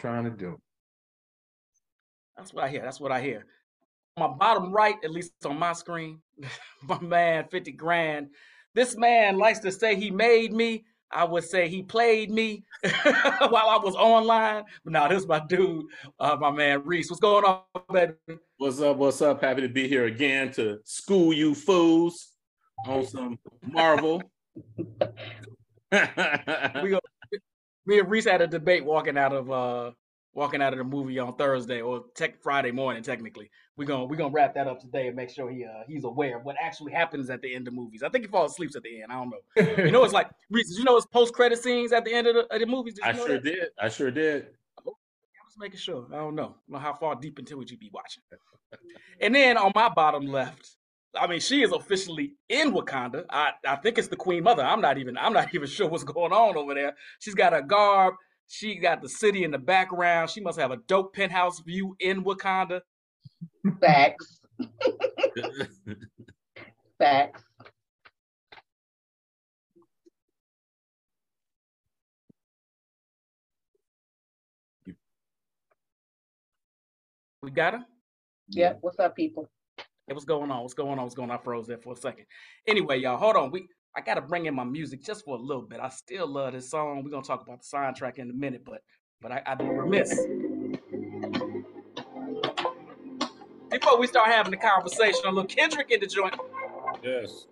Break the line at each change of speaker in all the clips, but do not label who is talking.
trying to do.
That's what I hear. That's what I hear. my bottom right, at least on my screen, my man, 50 grand. This man likes to say he made me. I would say he played me while I was online. But now this is my dude, uh, my man Reese. What's going on, baby?
What's up? What's up? Happy to be here again to school you fools on some Marvel.
we go, me and Reese had a debate walking out of uh walking out of the movie on Thursday or tech Friday morning. Technically, we're gonna we're gonna wrap that up today and make sure he uh, he's aware of what actually happens at the end of movies. I think he falls asleep at the end. I don't know. you know, it's like you know it's post credit scenes at the end of the, of the movies?
I sure that? did. I sure did.
I was making sure. I don't know. I don't know how far deep into it you be watching. and then on my bottom left, I mean, she is officially in Wakanda. I, I think it's the Queen Mother. I'm not even I'm not even sure what's going on over there. She's got a garb. She got the city in the background. She must have a dope penthouse view in Wakanda.
Facts. Facts.
We got her?
Yeah. What's up, people?
Hey, what's going on? What's going on? What's going on? I froze there for a second. Anyway, y'all, hold on. We I gotta bring in my music just for a little bit. I still love this song. We're gonna talk about the soundtrack in a minute, but but I, I'd be remiss. Before we start having the conversation, a little Kendrick in the joint.
Yes.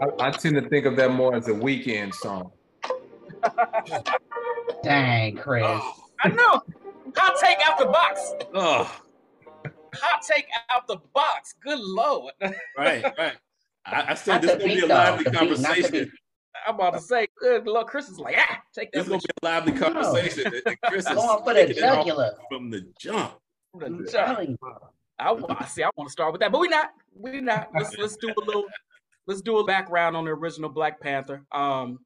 I, I tend to think of that more as a weekend song.
Dang, Chris. Oh,
I know. Hot take out the box. Oh hot take out the box. Good lord.
right, right. I, I said this is gonna be a lively conversation.
I'm about to say, good lord, Chris is like, ah, take that.
This gonna be a lively conversation.
No. Chris is going for the jugular
from the jump.
From the jump. I, I see. I want to start with that, but we not. We not. Let's let's do a little. Let's do a background on the original Black Panther. Um,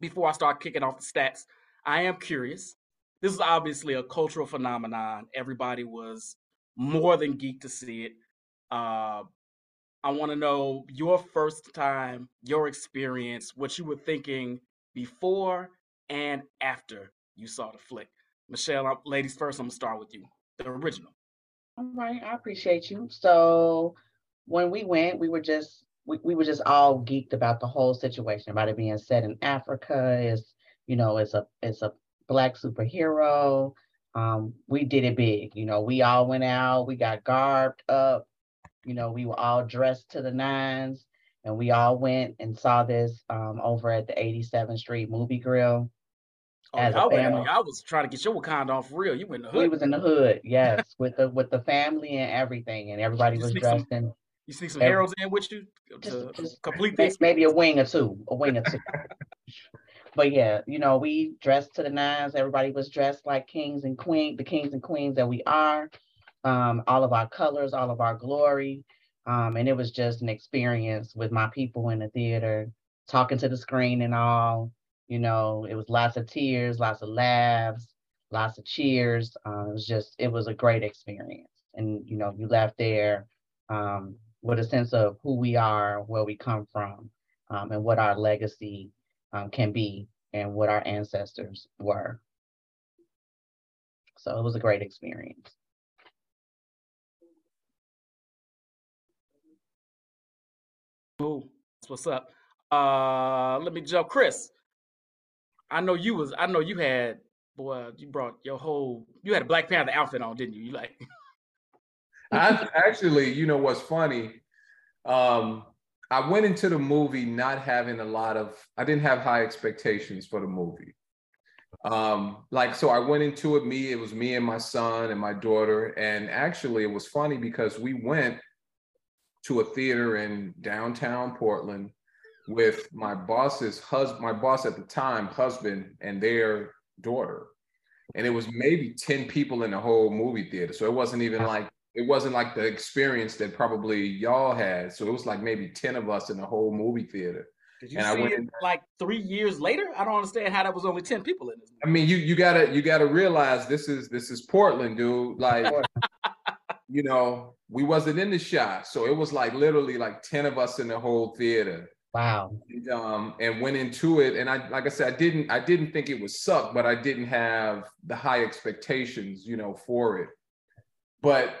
before I start kicking off the stats, I am curious. This is obviously a cultural phenomenon. Everybody was more than geek to see it. Uh, I want to know your first time, your experience, what you were thinking before and after you saw the flick. Michelle, ladies first, I'm gonna start with you, the original.
All right, I appreciate you. So when we went, we were just we, we were just all geeked about the whole situation, about it being set in Africa. Is you know, it's a it's a black superhero um, we did it big. You know, we all went out, we got garbed up, you know, we were all dressed to the nines, and we all went and saw this um, over at the 87th Street Movie Grill.
Oh, as a family. I was trying to get your Wakanda off real. You in the hood.
We was in the hood, yes, with the with the family and everything, and everybody was dressed some, in.
You see some every, heroes in with you to just, just complete this.
Maybe a wing or two, a wing or two. but yeah, you know, we dressed to the nines. Everybody was dressed like kings and queens, the kings and queens that we are. Um, all of our colors, all of our glory. Um, and it was just an experience with my people in the theater, talking to the screen and all. You know, it was lots of tears, lots of laughs, lots of cheers. Uh, it was just, it was a great experience. And, you know, you left there um, with a sense of who we are, where we come from, um, and what our legacy um, can be and what our ancestors were. So it was a great experience.
Cool. That's what's up. Uh, let me jump, Chris. I know you was. I know you had. Boy, you brought your whole. You had a Black Panther outfit on, didn't you? You like.
I actually, you know what's funny? Um, I went into the movie not having a lot of, I didn't have high expectations for the movie. Um, like, so I went into it, me, it was me and my son and my daughter. And actually, it was funny because we went to a theater in downtown Portland with my boss's husband, my boss at the time, husband, and their daughter. And it was maybe 10 people in the whole movie theater. So it wasn't even like it wasn't like the experience that probably y'all had. So it was like maybe 10 of us in the whole movie theater.
Did you and see I went, it like three years later? I don't understand how that was only 10 people in this. Movie.
I mean, you you gotta you gotta realize this is this is Portland, dude. Like you know, we wasn't in the shot. So it was like literally like 10 of us in the whole theater.
Wow.
And, um, and went into it, and I like I said, I didn't I didn't think it would suck, but I didn't have the high expectations, you know, for it. But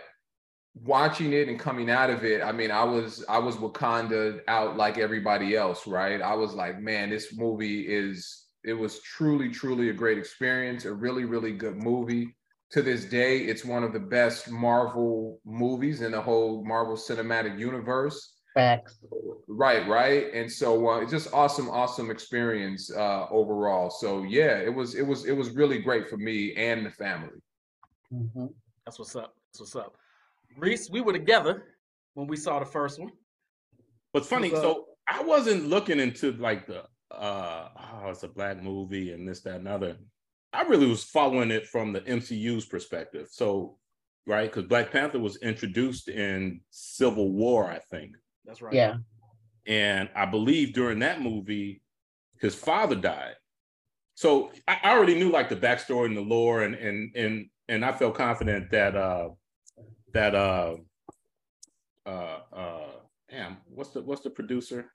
watching it and coming out of it, I mean, I was I was Wakanda out like everybody else, right? I was like, man, this movie is it was truly, truly a great experience, a really, really good movie. To this day, it's one of the best Marvel movies in the whole Marvel Cinematic Universe.
Facts.
Right, right. And so uh, it's just awesome, awesome experience uh, overall. So yeah, it was, it was, it was really great for me and the family.
Mm-hmm. That's what's up. That's what's up. Reese, we were together when we saw the first one.
What's funny, so I wasn't looking into like the uh oh, it's a black movie and this, that, and other. I really was following it from the MCU's perspective. So, right, because Black Panther was introduced in Civil War, I think.
That's right.
Yeah.
And I believe during that movie, his father died. So I already knew like the backstory and the lore, and and and and I felt confident that uh that uh uh uh damn what's the what's the producer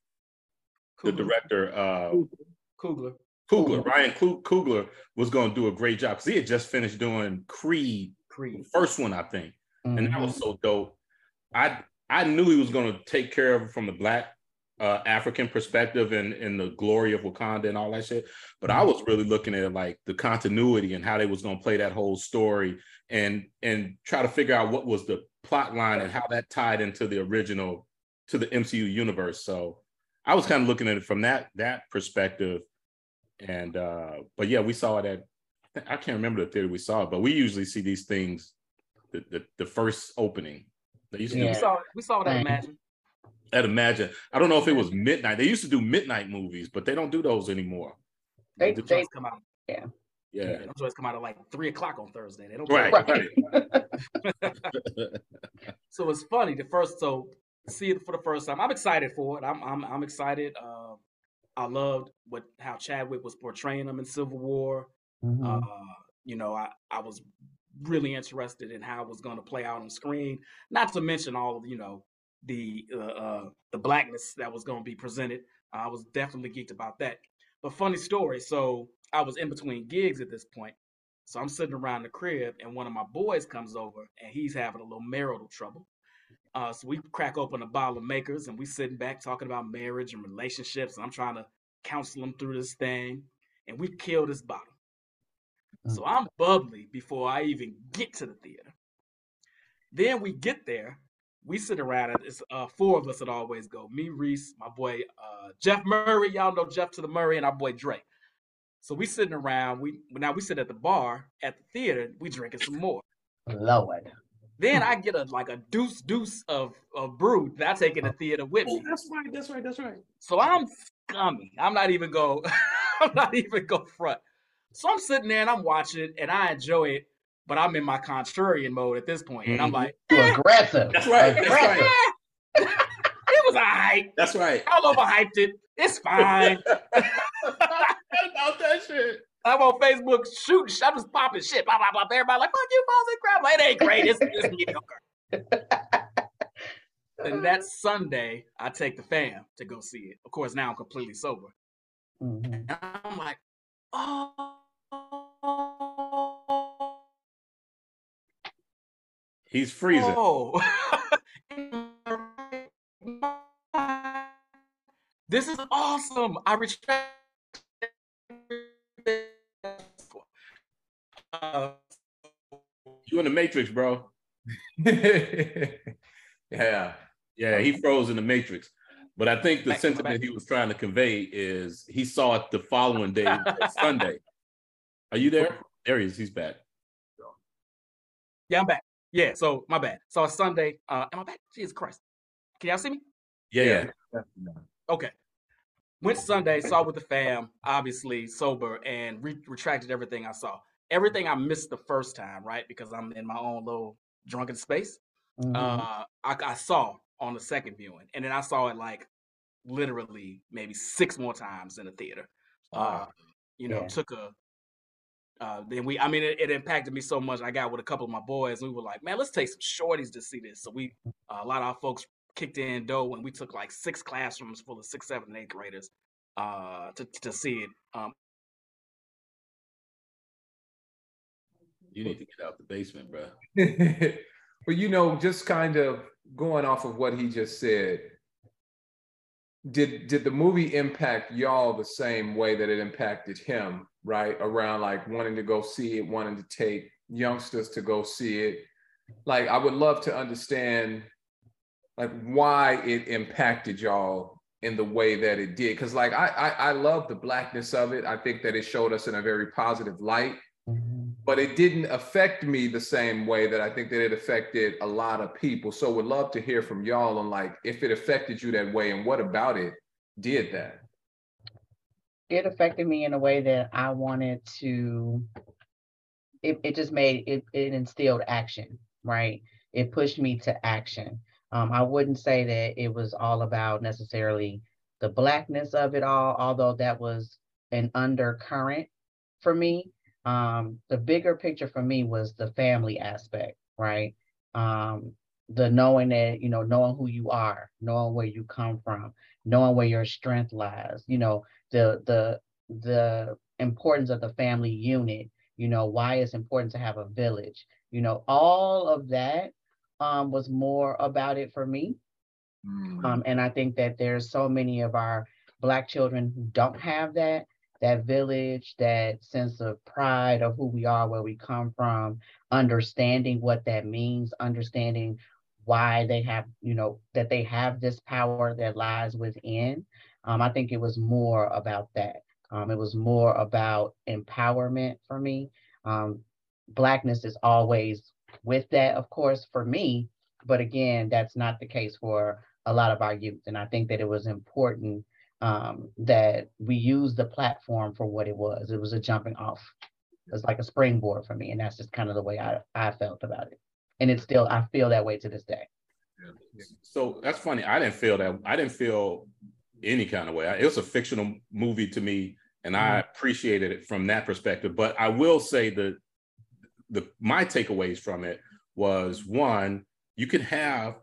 Coogler. the director uh
Coogler
Coogler Ryan Coogler was going to do a great job because he had just finished doing Creed
Creed
first one I think mm-hmm. and that was mm-hmm. so dope I I knew he was going to take care of it from the black uh, African perspective and, and the glory of Wakanda and all that shit. But I mm-hmm. was really looking at like the continuity and how they was going to play that whole story and and try to figure out what was the plot line and how that tied into the original to the MCU universe. So I was kind of looking at it from that that perspective. And uh but yeah, we saw it at I can't remember the theater we saw it, but we usually see these things the the, the first opening.
They used to yeah. we saw we saw it at Imagine.
At Imagine. I don't know if it was midnight. They used to do midnight movies, but they don't do those anymore.
They, they, they come out.
Yeah.
Yeah.
Those always come out at like three o'clock on Thursday. They don't
right, right.
so it's funny. The first so see it for the first time. I'm excited for it. I'm I'm I'm excited. Uh, I loved what how Chadwick was portraying him in Civil War. Mm-hmm. Uh, you know, I, I was really interested in how it was going to play out on screen. Not to mention all of you know the uh, uh, the blackness that was going to be presented. I was definitely geeked about that. But funny story. So I was in between gigs at this point. So I'm sitting around the crib, and one of my boys comes over, and he's having a little marital trouble. Uh, so we crack open a bottle of Makers, and we sitting back talking about marriage and relationships. And I'm trying to counsel him through this thing, and we kill this bottle. Mm. So I'm bubbly before I even get to the theater. Then we get there, we sit around and it's uh, four of us that always go. Me, Reese, my boy uh, Jeff Murray. Y'all know Jeff to the Murray, and our boy Drake. So we sitting around. We now we sit at the bar at the theater. We drinking some more.
Lord.
Then I get a like a deuce deuce of of brew that I take in the theater with me.
Oh, that's right. That's right. That's right.
So I'm scummy. I'm not even go. I'm not even go front. So I'm sitting there and I'm watching it and I enjoy it but I'm in my contrarian mode at this point, and I'm mm-hmm. like,
eh. aggressive.
That's right. That's right.
it was alright.
That's right.
I overhyped it. It's fine.
about that shit.
I'm on Facebook shooting. I'm just popping shit. Blah blah blah. Everybody like, fuck you, balls and crap. Like, it ain't great. It's, it's mediocre. and that Sunday, I take the fam to go see it. Of course, now I'm completely sober. Mm-hmm. And I'm like, oh.
He's freezing.
Oh. this is awesome. I respect.
Uh, you in the Matrix, bro.
yeah.
Yeah, he froze in the Matrix. But I think the back sentiment he was trying to convey is he saw it the following day, Sunday. Are you there? There he is. He's back.
Yeah, I'm back. Yeah, so my bad. So it's Sunday. Uh, am I back? Jesus Christ. Can y'all see me?
Yeah, yeah.
Okay. Went Sunday, saw with the fam, obviously sober, and re- retracted everything I saw. Everything I missed the first time, right? Because I'm in my own little drunken space. Mm-hmm. Uh, I, I saw on the second viewing, and then I saw it like literally maybe six more times in the theater. Uh, you know, yeah. took a uh, then we, I mean, it, it, impacted me so much. I got with a couple of my boys, and we were like, "Man, let's take some shorties to see this." So we, uh, a lot of our folks kicked in dough when we took like six classrooms full of six, seven, and eighth graders uh, to to see it. Um,
you need to get out the basement, bro.
but you know, just kind of going off of what he just said, did did the movie impact y'all the same way that it impacted him? Right around like wanting to go see it, wanting to take youngsters to go see it. Like I would love to understand like why it impacted y'all in the way that it did. Cause like I, I I love the blackness of it. I think that it showed us in a very positive light. But it didn't affect me the same way that I think that it affected a lot of people. So would love to hear from y'all on like if it affected you that way and what about it did that?
It affected me in a way that I wanted to it, it just made it, it instilled action, right? It pushed me to action. Um, I wouldn't say that it was all about necessarily the blackness of it all, although that was an undercurrent for me. Um, the bigger picture for me was the family aspect, right? Um, the knowing that, you know, knowing who you are, knowing where you come from, knowing where your strength lies, you know, the the the importance of the family unit you know, why it's important to have a village. You know, all of that um, was more about it for me. Mm. Um, and I think that there's so many of our Black children who don't have that, that village, that sense of pride of who we are, where we come from, understanding what that means, understanding why they have, you know, that they have this power that lies within. Um, I think it was more about that. Um, it was more about empowerment for me. Um, blackness is always with that, of course, for me. But again, that's not the case for a lot of our youth. And I think that it was important um, that we used the platform for what it was. It was a jumping off. It was like a springboard for me. And that's just kind of the way I, I felt about it. And it's still, I feel that way to this day.
So that's funny. I didn't feel that. I didn't feel any kind of way. It was a fictional movie to me, and I mm-hmm. appreciated it from that perspective. But I will say that the my takeaways from it was one, you could have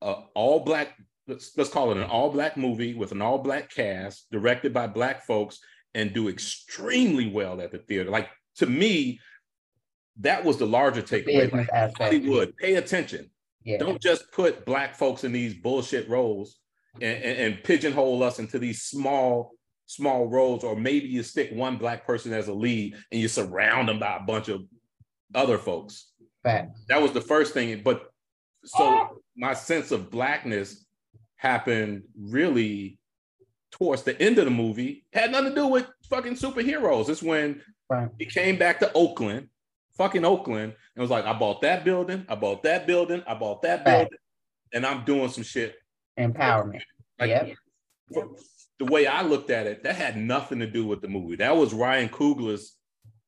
a all black let's, let's call it an all black movie with an all black cast directed by black folks and do extremely well at the theater. Like to me, that was the larger takeaway. Like, Hollywood, pay attention. Yeah. Don't just put black folks in these bullshit roles and, and, and pigeonhole us into these small small roles, or maybe you stick one black person as a lead and you surround them by a bunch of other folks.
Fact.
That was the first thing. But so my sense of blackness happened really towards the end of the movie. Had nothing to do with fucking superheroes. It's when right. he came back to Oakland, fucking Oakland, and was like, I bought that building, I bought that building, I bought that building, and I'm doing some shit
empowerment. Like, yep.
The way I looked at it, that had nothing to do with the movie. That was Ryan Coogler's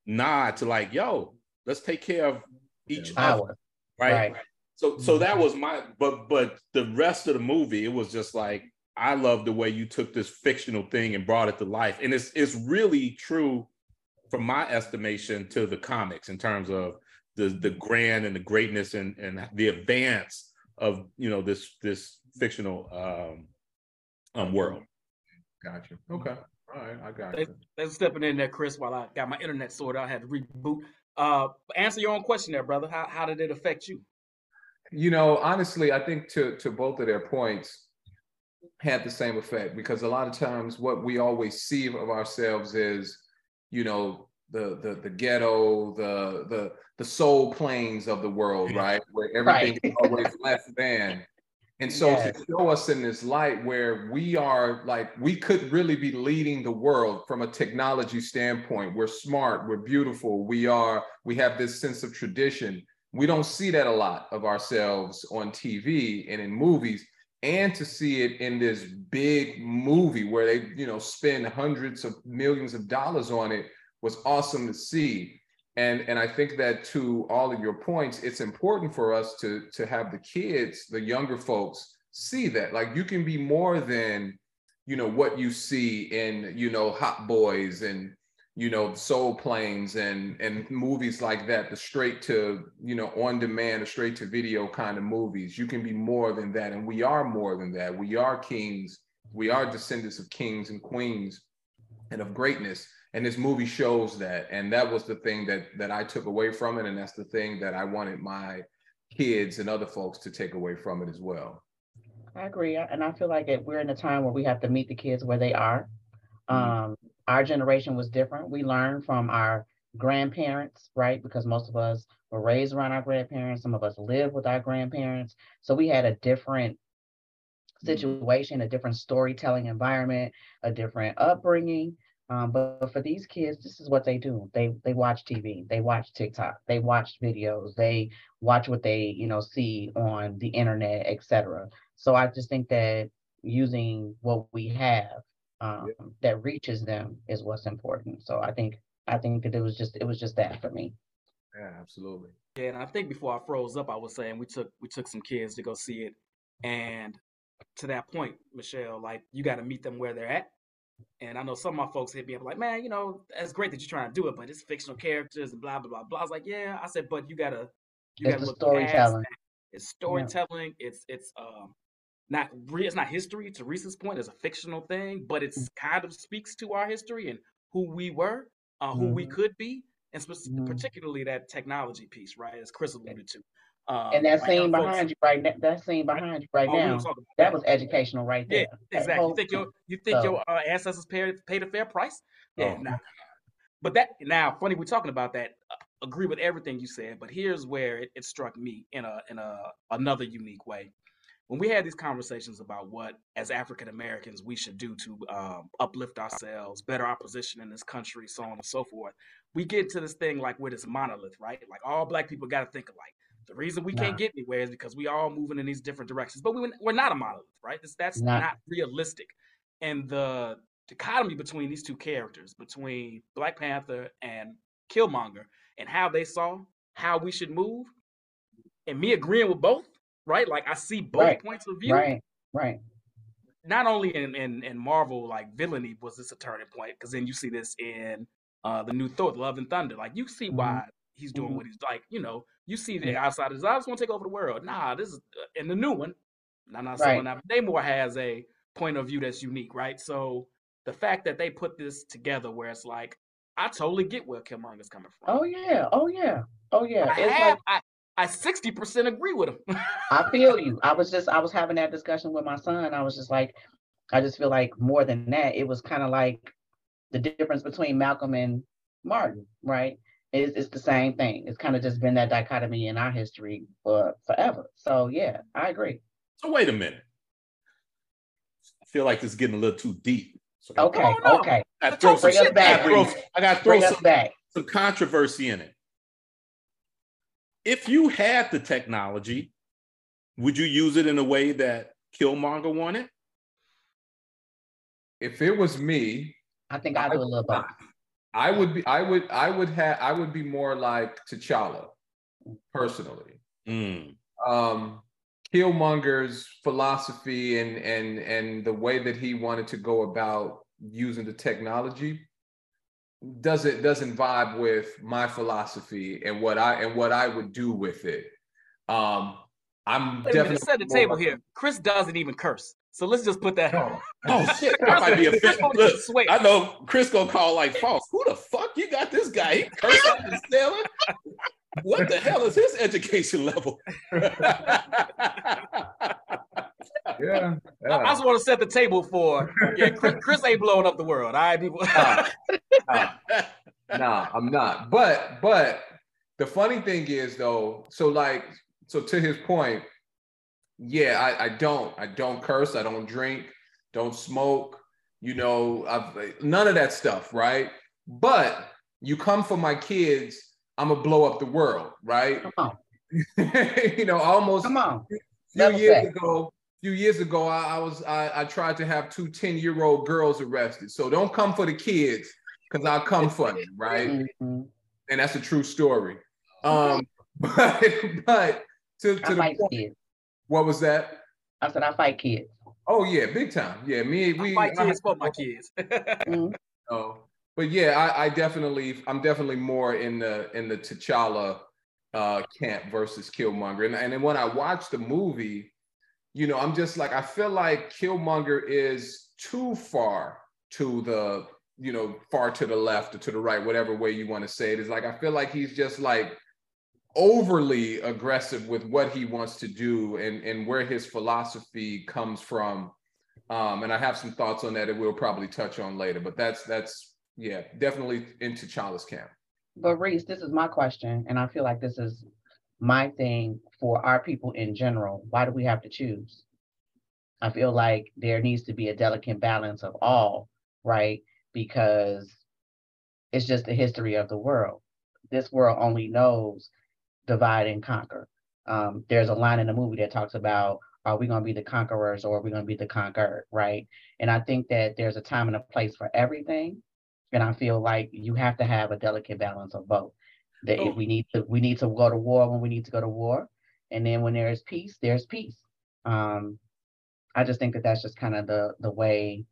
nod to like, yo, let's take care of each other. Right? right. So so that was my but but the rest of the movie, it was just like, I love the way you took this fictional thing and brought it to life. And it's it's really true from my estimation to the comics in terms of the the grand and the greatness and and the advance of you know this this fictional um, um world.
Gotcha. Okay. All right, I got
you. Thanks stepping in there, Chris. While I got my internet sorted, I had to reboot. Uh, answer your own question there, brother. How how did it affect you?
You know, honestly, I think to to both of their points had the same effect because a lot of times what we always see of ourselves is, you know, the the the ghetto, the the the soul planes of the world, right? Where everything right. is always less than. And so yes. to show us in this light where we are like, we could really be leading the world from a technology standpoint. We're smart, we're beautiful, we are, we have this sense of tradition. We don't see that a lot of ourselves on TV and in movies. And to see it in this big movie where they, you know, spend hundreds of millions of dollars on it was awesome to see and and i think that to all of your points it's important for us to to have the kids the younger folks see that like you can be more than you know what you see in you know hot boys and you know, Soul Planes and and movies like that, the straight to, you know, on demand, the straight to video kind of movies. You can be more than that. And we are more than that. We are kings. We are descendants of kings and queens and of greatness. And this movie shows that. And that was the thing that that I took away from it. And that's the thing that I wanted my kids and other folks to take away from it as well.
I agree. And I feel like we're in a time where we have to meet the kids where they are. Mm-hmm. Um, our generation was different. We learned from our grandparents, right? Because most of us were raised around our grandparents. Some of us live with our grandparents. So we had a different situation, a different storytelling environment, a different upbringing. Um, but, for these kids, this is what they do. They they watch TV, they watch TikTok, they watch videos, they watch what they you know see on the internet, etc. So I just think that using what we have um, yeah. that reaches them is what's important. So I think I think that it was just it was just that for me.
Yeah, absolutely.
Yeah, and I think before I froze up, I was saying we took we took some kids to go see it, and to that point, Michelle, like you got to meet them where they're at. And I know some of my folks hit me up like, man, you know, that's great that you're trying to do it, but it's fictional characters and blah blah blah blah. I was like, yeah. I said, but you gotta you
it's gotta look storytelling.
It's storytelling. Yeah. It's it's um not re- it's not history to Reese's point, it's a fictional thing, but it's mm. kind of speaks to our history and who we were, uh, who mm-hmm. we could be, and spe- mm-hmm. particularly that technology piece, right? As Chris alluded to.
Um, and that scene behind folks, you right now, that scene behind you right oh, now, that, that was educational right there.
Yeah, exactly. Whole, you think your you think so. your uh, ancestors paid paid a fair price? Yeah, oh. nah. But that now, funny we're talking about that. Uh, agree with everything you said, but here's where it, it struck me in a in a another unique way when we had these conversations about what, as African Americans, we should do to um, uplift ourselves, better our position in this country, so on and so forth, we get to this thing like we're this monolith, right? Like all black people got to think alike. The reason we nah. can't get anywhere is because we all moving in these different directions, but we, we're not a monolith, right? That's, that's nah. not realistic. And the dichotomy between these two characters, between Black Panther and Killmonger, and how they saw how we should move, and me agreeing with both, right? Like I see both right. points of view.
Right, right.
Not only in, in, in Marvel, like villainy was this a turning point, because then you see this in uh the new Thor, Love and Thunder. Like you see mm-hmm. why he's doing mm-hmm. what he's like. You know, you see the outsiders. I just want to take over the world. Nah, this is uh, in the new one. I'm not saying right. that. Namor has a point of view that's unique, right? So the fact that they put this together, where it's like, I totally get where Killmonger's coming from.
Oh yeah, oh yeah, oh yeah.
I, have, like, I 60% agree with him.
I feel you. I was just I was having that discussion with my son. I was just like, I just feel like more than that, it was kind of like the difference between Malcolm and Martin, right? It's, it's the same thing. It's kind of just been that dichotomy in our history for forever. So yeah, I agree.
So wait a minute. I feel like this is getting a little too deep.
So okay, no. okay.
I throw some, I got to throw, I got to throw some, some controversy in it if you had the technology, would you use it in a way that Killmonger wanted?
If it was me,
I think I'd do a little bit.
I would be, I would, I would have, I would be more like T'Challa, personally. Mm. Um, Killmonger's philosophy and and and the way that he wanted to go about using the technology doesn't doesn't vibe with my philosophy and what I and what I would do with it. Um, I'm Wait definitely
set the table here. Chris doesn't even curse. So let's just put that
on. Oh shit! I might be offended. Look, I know Chris gonna call like false. Who the fuck you got this guy? He cursed out the sailor. What the hell is his education level?
yeah,
yeah. I, I, just want to set the table for yeah. Chris, Chris ain't blowing up the world. All right, people. nah,
nah, nah, I'm not. But but the funny thing is though, so like so to his point, yeah, I, I don't I don't curse, I don't drink, don't smoke, you know, I've, none of that stuff, right? But you come for my kids, I'm gonna blow up the world, right?
Come on.
you know, almost
come on.
A few years ago, few years ago, I, I was I, I, tried to have two 10 year old girls arrested. So don't come for the kids because I'll come for you, right? Mm-hmm. And that's a true story. Um, but but to, to the point, kids. what was that?
I said I fight kids.
Oh yeah, big time. Yeah, me
we I fight kids for my kids. mm-hmm.
Oh, but yeah, I, I, definitely, I'm definitely more in the in the T'Challa uh, camp versus Killmonger. And, and then when I watched the movie, you know, I'm just like, I feel like Killmonger is too far to the, you know, far to the left or to the right, whatever way you want to say it. Is like I feel like he's just like overly aggressive with what he wants to do and and where his philosophy comes from. Um, and I have some thoughts on that that we'll probably touch on later. But that's that's yeah, definitely into T'Challa's camp.
But Reese, this is my question, and I feel like this is my thing for our people in general. Why do we have to choose? I feel like there needs to be a delicate balance of all, right? Because it's just the history of the world. This world only knows divide and conquer. Um, there's a line in the movie that talks about are we going to be the conquerors or are we going to be the conquered, right? And I think that there's a time and a place for everything. And I feel like you have to have a delicate balance of both. That oh. if we need to, we need to go to war when we need to go to war, and then when there is peace, there's peace. Um, I just think that that's just kind of the the way.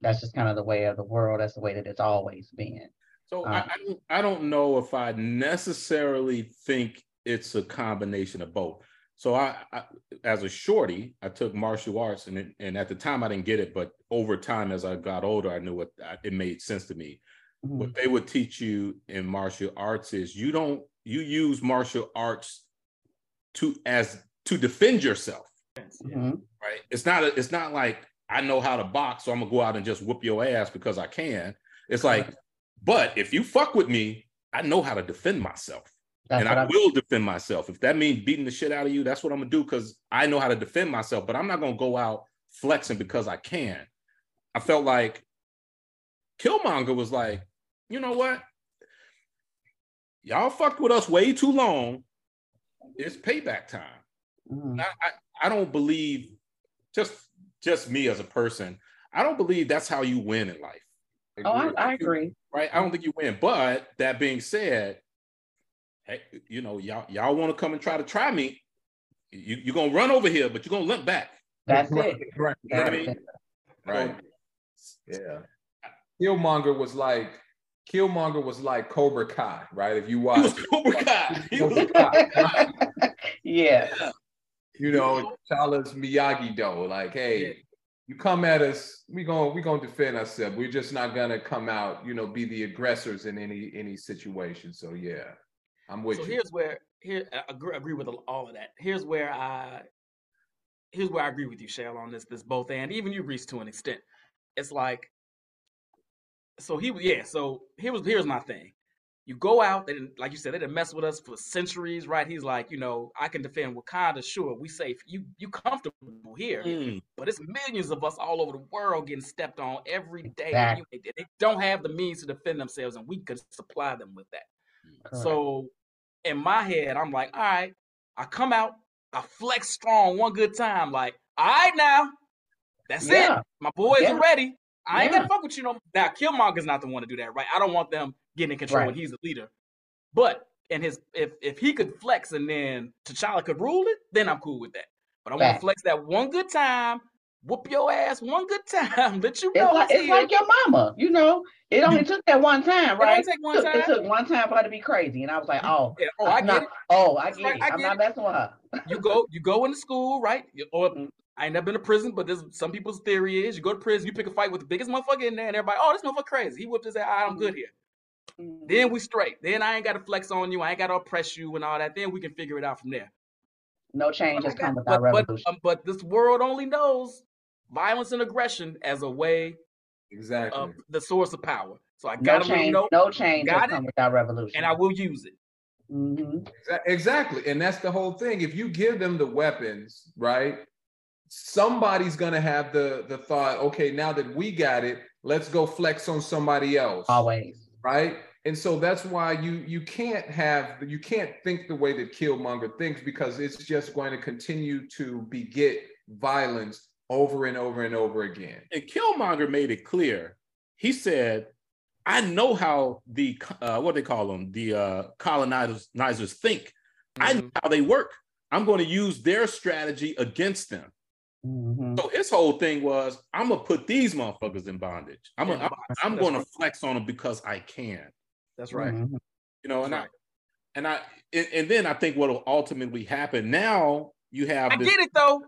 That's just kind of the way of the world. That's the way that it's always been.
So um, I, I don't I don't know if I necessarily think it's a combination of both. So I, I, as a shorty, I took martial arts, and it, and at the time I didn't get it, but over time as I got older, I knew what it made sense to me. Mm-hmm. What they would teach you in martial arts is you don't you use martial arts to as to defend yourself. Mm-hmm. Right? It's not a, it's not like I know how to box, so I'm gonna go out and just whoop your ass because I can. It's like, but if you fuck with me, I know how to defend myself. That's and I I'm... will defend myself. If that means beating the shit out of you, that's what I'm gonna do because I know how to defend myself. But I'm not gonna go out flexing because I can. I felt like Killmonger was like, you know what? Y'all fucked with us way too long. It's payback time. Mm. I, I, I don't believe just just me as a person. I don't believe that's how you win in life.
Oh, I, I agree.
Right? I don't think you win. But that being said, hey, you know, y'all y'all want to come and try to try me, you, you're gonna run over here, but you're gonna limp back.
That's right. it.
Right. Right. right. Yeah. Killmonger was like Killmonger was like Cobra Kai, right? If you watch
Cobra Kai, Cobra Kai
right? yeah.
You know, Charles Miyagi Do, like, hey, you come at us, we going we gonna defend ourselves. We're just not gonna come out, you know, be the aggressors in any any situation. So yeah. I'm with
so
you.
here's where here I agree, agree with all of that. Here's where I here's where I agree with you, Shell, on this this both and even you reached to an extent. It's like so he yeah, so here was here's my thing. You go out and like you said, they didn't mess with us for centuries, right? He's like, you know, I can defend Wakanda, sure. We safe. You you comfortable here, mm. but it's millions of us all over the world getting stepped on every day. Exactly. They don't have the means to defend themselves, and we could supply them with that. Correct. So in my head, I'm like, all right, I come out, I flex strong one good time. Like, all right now, that's yeah. it. My boys yeah. are ready. I ain't gonna fuck with you no. More. Now, Killmonger's not the one to do that, right? I don't want them getting in control right. when he's the leader. But and his if if he could flex and then T'Challa could rule it, then I'm cool with that. But I want to flex that one good time, whoop your ass one good time, let you know.
It's, like, it's like, your mama, you know. It only took that one time, right?
It, take one
it,
time.
it took one time for her to be crazy, and I was like, "Oh,
yeah. oh, I get
not,
it.
Oh, I get it. I am not messing with her."
you go, you go into school, right? Or mm-hmm. I ain't never been to prison, but there's some people's theory is you go to prison, you pick a fight with the biggest motherfucker in there, and everybody, oh, this motherfucker crazy. He whooped his ass. I'm good here. Mm-hmm. Then we straight. Then I ain't got to flex on you. I ain't got to oppress you and all that. Then we can figure it out from there.
No change has come without but, revolution.
But, um, but this world only knows violence and aggression as a way
exactly
of the source of power. So I got
no change.
Know,
no change got it, without revolution,
and I will use it.
Mm-hmm.
Exactly, and that's the whole thing. If you give them the weapons, right? Somebody's gonna have the the thought. Okay, now that we got it, let's go flex on somebody else.
Always,
right? And so that's why you you can't have you can't think the way that Killmonger thinks because it's just going to continue to beget violence over and over and over again.
And Killmonger made it clear. He said, "I know how the uh, what they call them, the uh, colonizers think. Mm-hmm. I know how they work. I'm going to use their strategy against them." Mm-hmm. So his whole thing was, I'm gonna put these motherfuckers in bondage. I'm gonna, I'm, I'm gonna right. flex on them because I can.
That's right. Mm-hmm.
You know, and I, and I, and, and then I think what will ultimately happen now. You have.
I this, get it though.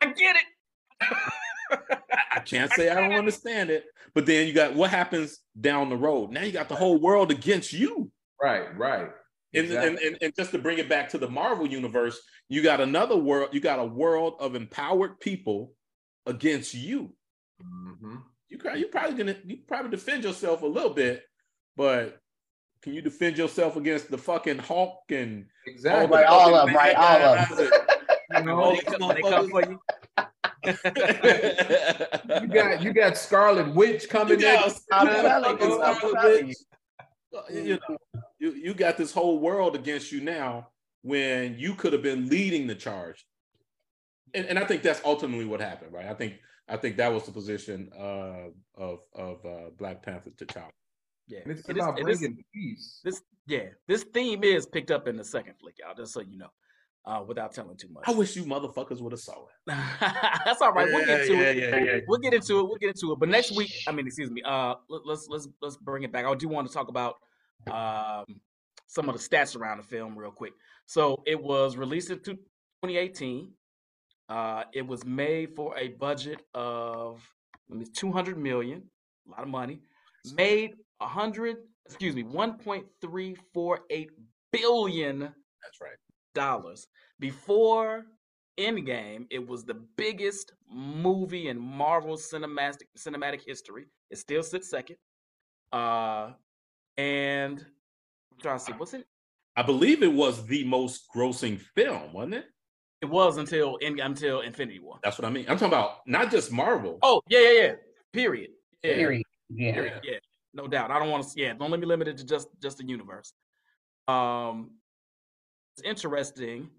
I get it.
I, I can't say I, I don't understand it, but then you got what happens down the road. Now you got the whole world against you.
Right. Right.
Exactly. And, and, and just to bring it back to the Marvel universe, you got another world, you got a world of empowered people against you. Mm-hmm. You you probably gonna you probably defend yourself a little bit, but can you defend yourself against the fucking Hulk and
exactly all, of them, right? All of them. you know, they come, they
come for you. you got you got Scarlet Witch coming in.
You know, you, you got this whole world against you now when you could have been leading the charge. And, and I think that's ultimately what happened, right? I think I think that was the position uh, of of uh, Black Panther T'Challa.
Yeah, and it's it about is, bringing it is, peace. This yeah, this theme is picked up in the second flick, y'all. Just so you know, uh, without telling too much.
I wish you motherfuckers would have saw it.
That's all right. Yeah, we'll get to yeah, it. Yeah, We'll get into it. We'll get into it. But next week, I mean, excuse me. Uh, let's let's let's bring it back. I do want to talk about um some of the stats around the film real quick. So it was released in 2018. Uh, it was made for a budget of I mean, 200 million, a lot of money. Made 100, excuse me, 1.348 billion.
That's right.
Dollars before Endgame. It was the biggest movie in Marvel cinematic cinematic history. It still sits second. Uh, and I'm trying to see, what's it?
I believe it was the most grossing film, wasn't it?
It was until in, until Infinity War.
That's what I mean. I'm talking about not just Marvel.
Oh yeah, yeah, yeah. Period.
Yeah. Period. Yeah.
Period. Yeah. No doubt. I don't want to. Yeah. Don't let me limit it to just just the universe. Um, it's interesting.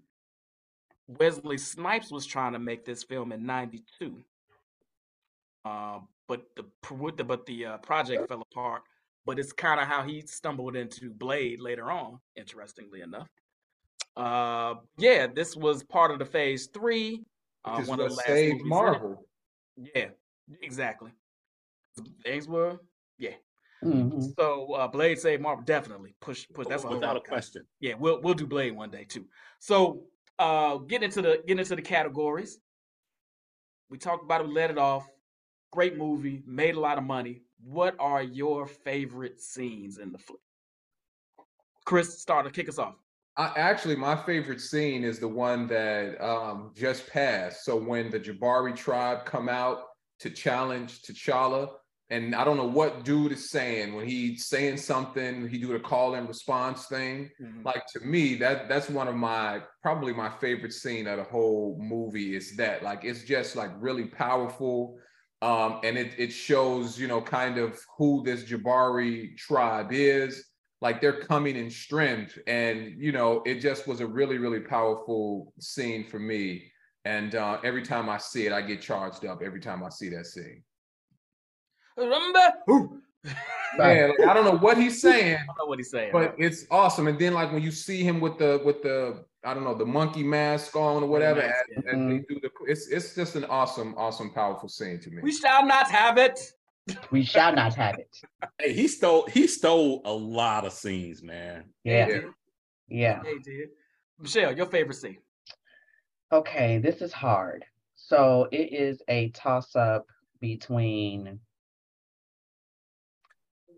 Wesley Snipes was trying to make this film in '92, uh, but the but the uh, project fell apart but it's kind of how he stumbled into Blade later on, interestingly enough. Uh, yeah, this was part of the phase three.
Uh, one of the last saved Marvel.
Yeah, exactly. Things were, yeah. Mm-hmm. So uh, Blade saved Marvel definitely push push. That's
without a question.
Yeah, we'll we'll do Blade one day too. So uh, get into the get into the categories. We talked about it, let it off. Great movie, made a lot of money what are your favorite scenes in the flick? Chris, start to kick us off.
I, actually, my favorite scene is the one that um, just passed. So when the Jabari tribe come out to challenge T'Challa, and I don't know what dude is saying when he's saying something, he do the call and response thing. Mm-hmm. Like to me, that that's one of my probably my favorite scene of the whole movie is that. Like it's just like really powerful. Um, and it, it shows, you know, kind of who this Jabari tribe is. Like they're coming in strength. And, you know, it just was a really, really powerful scene for me. And uh, every time I see it, I get charged up every time I see that scene. Remember? Man, like, I don't know what he's saying. I
don't know what he's saying.
But it's awesome. And then like when you see him with the with the I don't know the monkey mask on or whatever, and, and mm-hmm. do the it's it's just an awesome, awesome, powerful scene to me.
We shall not have it.
We shall not have it.
Hey, he stole he stole a lot of scenes, man.
Yeah. Yeah. yeah.
Hey, dude. Michelle, your favorite scene.
Okay, this is hard. So it is a toss up between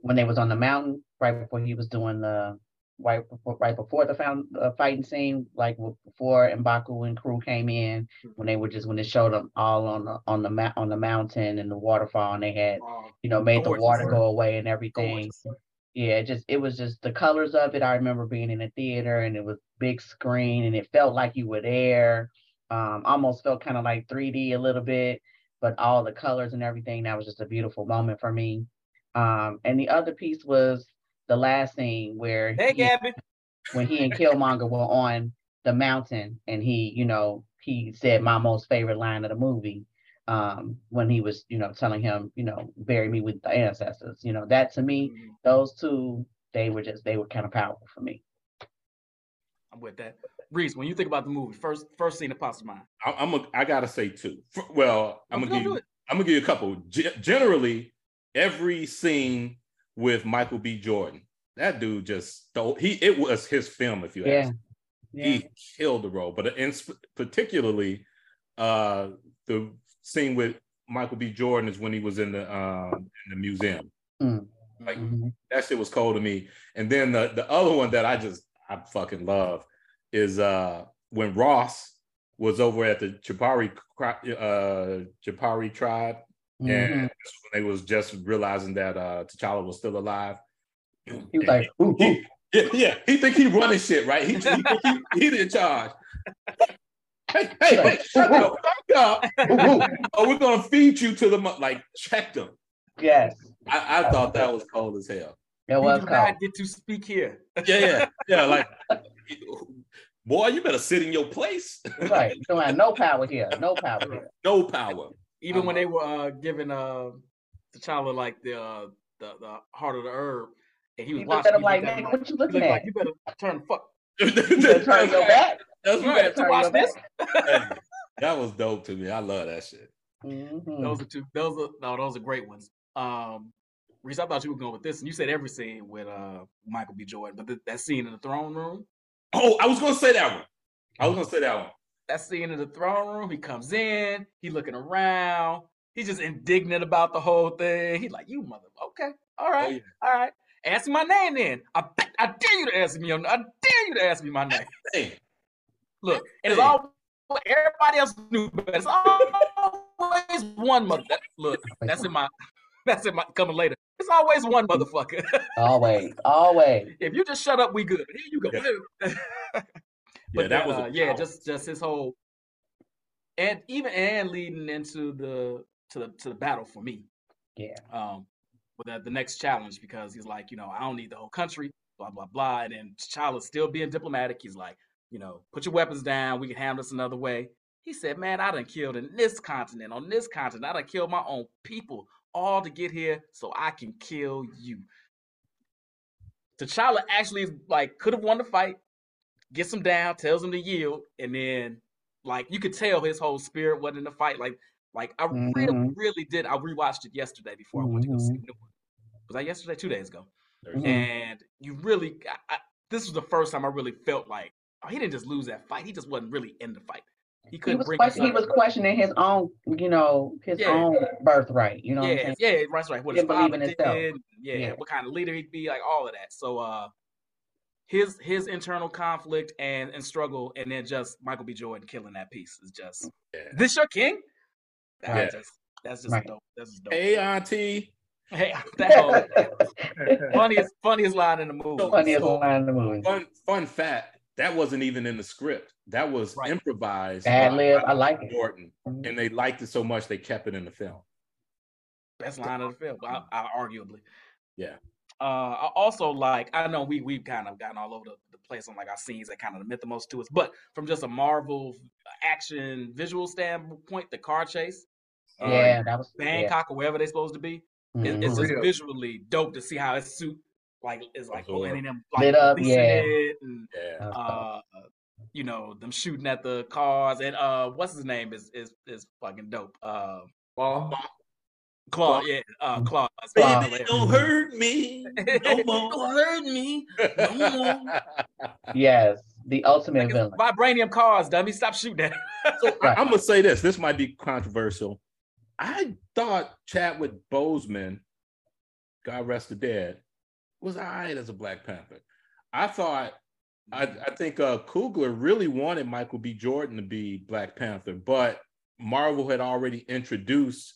when they was on the mountain right before he was doing the right before right before the found uh, fighting scene, like before Mbaku and crew came in, when they were just when they showed them all on the on the ma- on the mountain and the waterfall, and they had you know made the water go away and everything. Yeah, it just it was just the colors of it. I remember being in a theater and it was big screen and it felt like you were there. Um, almost felt kind of like 3D a little bit, but all the colors and everything. That was just a beautiful moment for me. Um, and the other piece was the last scene where
hey, he, Gabby.
when he and Killmonger were on the mountain and he, you know, he said my most favorite line of the movie um, when he was, you know, telling him, you know, bury me with the ancestors. You know, that to me, mm-hmm. those two, they were just they were kind of powerful for me.
I'm with that. Reese, when you think about the movie, first first scene that pops to mind.
I, I'm a, I gotta say two. Well, I'm gonna give you, I'm gonna give you a couple. G- generally, every scene with Michael B. Jordan, that dude just stole. He it was his film, if you yeah. ask. Yeah. He killed the role, but in particularly uh the scene with Michael B. Jordan is when he was in the um in the museum. Mm. Like mm-hmm. that shit was cold to me. And then the the other one that I just I fucking love is uh when Ross was over at the Jabari uh Jabari tribe mm-hmm. and when they was just realizing that uh T'Challa was still alive.
He was like, ooh, ooh.
yeah, yeah, he think he running shit, right? He, he, he, he in charge. hey, hey, hey, shut up, up. oh, we're gonna feed you to the like check them.
Yes.
I, I thought that was cold as hell.
It was cold. I
get to speak here.
Yeah, yeah, yeah. Like, boy, you better sit in your place.
right. You don't have no power here. No power here.
No power.
Even um, when they were uh, giving uh, T'Challa like the uh, the the heart of the herb, and he was he watching. Him
like, man, what you looking at?
Like, you better turn fuck.
you better turn your back.
That's
you
right.
To watch this.
that was dope to me. I love that shit.
Mm-hmm. Those are two. Those are no. Those are great ones. Um, Reese, I thought you were going with this, and you said every scene with uh Michael B. Jordan, but th- that scene in the throne room.
Oh, I was going to say that one. I was going to say that one.
That scene in the throne room. He comes in. He looking around. He's just indignant about the whole thing. He's like, "You mother. Okay, all right, oh, yeah. all right. Ask my name then. I I dare you to ask me. I dare you to ask me my name. Hey. Look, and it's all everybody else knew, but it's always one mother. That, look, that's in my that's in my coming later. It's always one motherfucker.
always, always.
If you just shut up, we good. Here you go. Yeah, but yeah, that was uh, yeah, just just his whole and even and leading into the to the to the battle for me.
Yeah.
Um, with the, the next challenge because he's like, you know, I don't need the whole country, blah blah blah, and then T'Challa's still being diplomatic. He's like, you know, put your weapons down. We can handle this another way. He said, man, I done killed in this continent, on this continent. I done killed my own people all to get here so I can kill you. T'Challa actually like could have won the fight, gets him down, tells him to yield, and then like you could tell his whole spirit wasn't in the fight. Like, like I mm-hmm. really, really did. I rewatched it yesterday before I went to go see mm-hmm. it. Was that yesterday? Two days ago. Mm-hmm. And you really, I, I, this was the first time I really felt like oh, he didn't just lose that fight. He just wasn't really in the fight. He couldn't
he was
bring.
Question, he was questioning his own, you know, his yeah. own birthright. You know.
Yeah, yeah, that's right. What his father did. Yeah, yeah, what kind of leader he'd be, like all of that. So, uh, his his internal conflict and and struggle, and then just Michael B. Jordan killing that piece is just yeah. this your king. That yeah. Just, that's just right. dope. That's just dope.
Hey, Auntie.
Hey, that funniest funniest line in the movie.
Funniest so, line in the movie.
Fun fun fact that wasn't even in the script. That was right. improvised.
Ad lib. I like it.
Norton, mm-hmm. and they liked it so much they kept it in the film.
Best line of the film, I, I, arguably.
Yeah.
Uh, I also like. I know we we've kind of gotten all over the, the place on like our scenes that kind of meant the most to us, but from just a Marvel action visual standpoint, the car chase.
Yeah, uh, that was
Bangkok yeah. or wherever they're supposed to be. Mm-hmm. It, it's just visually dope to see how it's suit like is like pulling them like,
lit up, yeah.
And, yeah. Uh, you know, them shooting at the cars and uh what's his name is is is fucking dope. Uh
Klaue.
Klaue, yeah, uh Klaue.
Baby, don't hurt me. No more.
don't hurt me. No more.
yes. The ultimate like villain.
Vibranium cars, dummy. Stop shooting at.
so right. I'm gonna say this. This might be controversial. I thought Chadwick Boseman, God rest the dead, was all right as a Black Panther. I thought, I, I think uh, Coogler really wanted Michael B. Jordan to be Black Panther, but Marvel had already introduced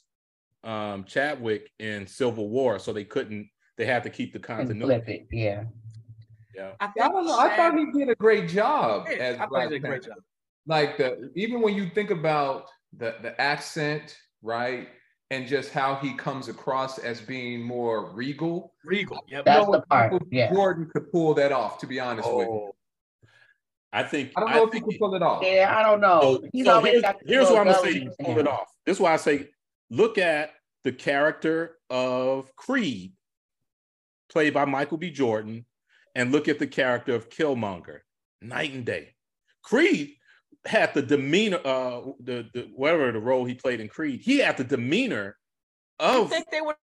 um, Chadwick in Civil War, so they couldn't. They had to keep the continuity.
Yeah.
Yeah.
I, I don't know. I thought he did a great job
yeah,
as
I Black Panther. Great job.
Like the even when you think about the the accent, right? and just how he comes across as being more regal.
Regal. Yep.
That's the part. Yeah.
Jordan could pull that off, to be honest oh. with you.
I think
I don't know I if he could pull it off.
Yeah, I don't know.
So, He's so here's, here's what I'm gonna say pull it off. This is why I say look at the character of Creed, played by Michael B. Jordan, and look at the character of Killmonger, night and day. Creed had the demeanor, uh, the, the whatever the role he played in Creed, he had the demeanor of.
You think they were?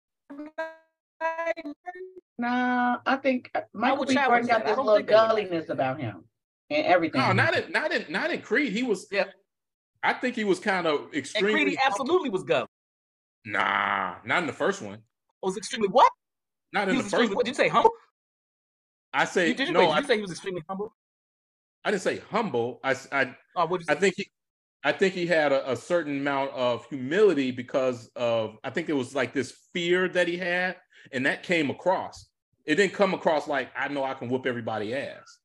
Nah, I think Michael B. Jordan got this little gulliness about him and everything.
No, not in not in not in Creed. He was.
Yeah.
I think he was kind of extremely.
And Creed absolutely was gullible.
Nah, not in the first one.
Oh, was extremely what?
Not in the first one.
What did you say? Humble?
I say
did you,
no.
Wait, did
I,
you say he was extremely humble?
I didn't say humble. I I
oh, what
I think he I think he had a, a, certain amount of humility because of I think it was like this fear that he had, and that came across. It didn't come across like I know I can whoop everybody ass.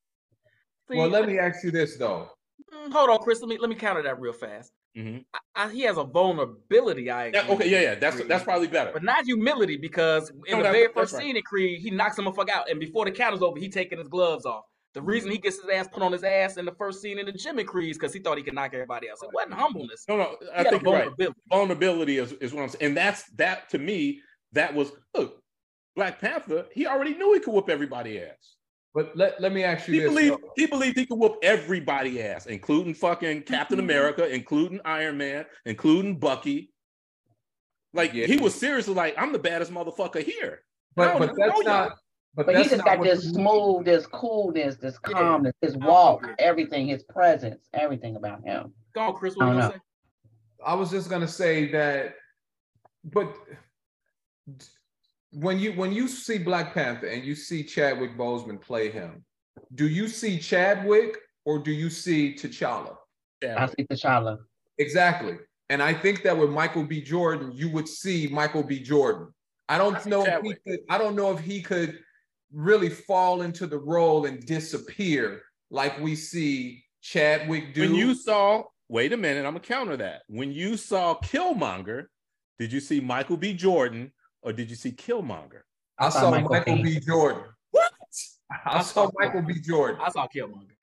See, well, let me ask you this though.
Mm, hold on, Chris. Let me let me counter that real fast.
Mm-hmm.
I, I, he has a vulnerability. I
yeah, okay, yeah, yeah. That's that's probably better,
but not humility because in no, the very first right. scene in Creed, he knocks him a fuck out, and before the count is over, he taking his gloves off. The reason he gets his ass put on his ass in the first scene in the gym in Creed because he thought he could knock everybody else. It wasn't humbleness.
No, no, I think vulnerability. Right. Vulnerability is, is what I'm saying, and that's that to me. That was look, Black Panther. He already knew he could whoop everybody ass.
But let, let me ask you
he
this.
Believed, he believed he could whoop everybody ass, including fucking Captain mm-hmm. America, including Iron Man, including Bucky. Like yeah. he was seriously like, I'm the baddest motherfucker here.
But but that's not
but, but he just got this smooth, this coolness, this calmness, his walk, everything, his presence, everything about him.
Go on, Chris. What I, you say?
I was just gonna say that, but when you when you see Black Panther and you see Chadwick Boseman play him, do you see Chadwick or do you see T'Challa?
I see T'Challa.
Exactly. And I think that with Michael B. Jordan, you would see Michael B. Jordan. I don't I know if he could, I don't know if he could really fall into the role and disappear like we see Chadwick do.
When you saw, wait a minute, I'm gonna counter that. When you saw Killmonger, did you see Michael B. Jordan or did you see Killmonger?
I saw Michael, Michael B. Jordan. What? I, I saw, saw Michael B. Jordan.
I saw Killmonger.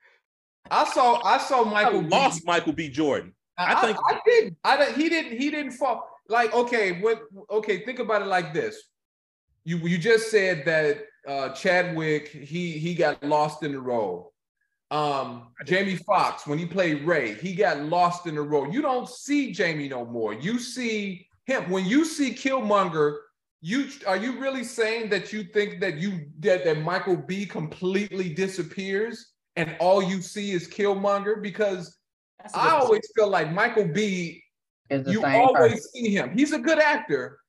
I saw I saw Michael. I
lost B. Michael B. Jordan. I,
I think I, I did. I he didn't he didn't fall. Like okay, what? Okay, think about it like this. You you just said that uh, Chadwick he he got lost in the role. Um, Jamie Foxx when he played Ray, he got lost in the role. You don't see Jamie no more. You see him when you see Killmonger you are you really saying that you think that you that, that Michael B completely disappears and all you see is Killmonger? Because I always feel like Michael B. you always person. see him. He's a good actor,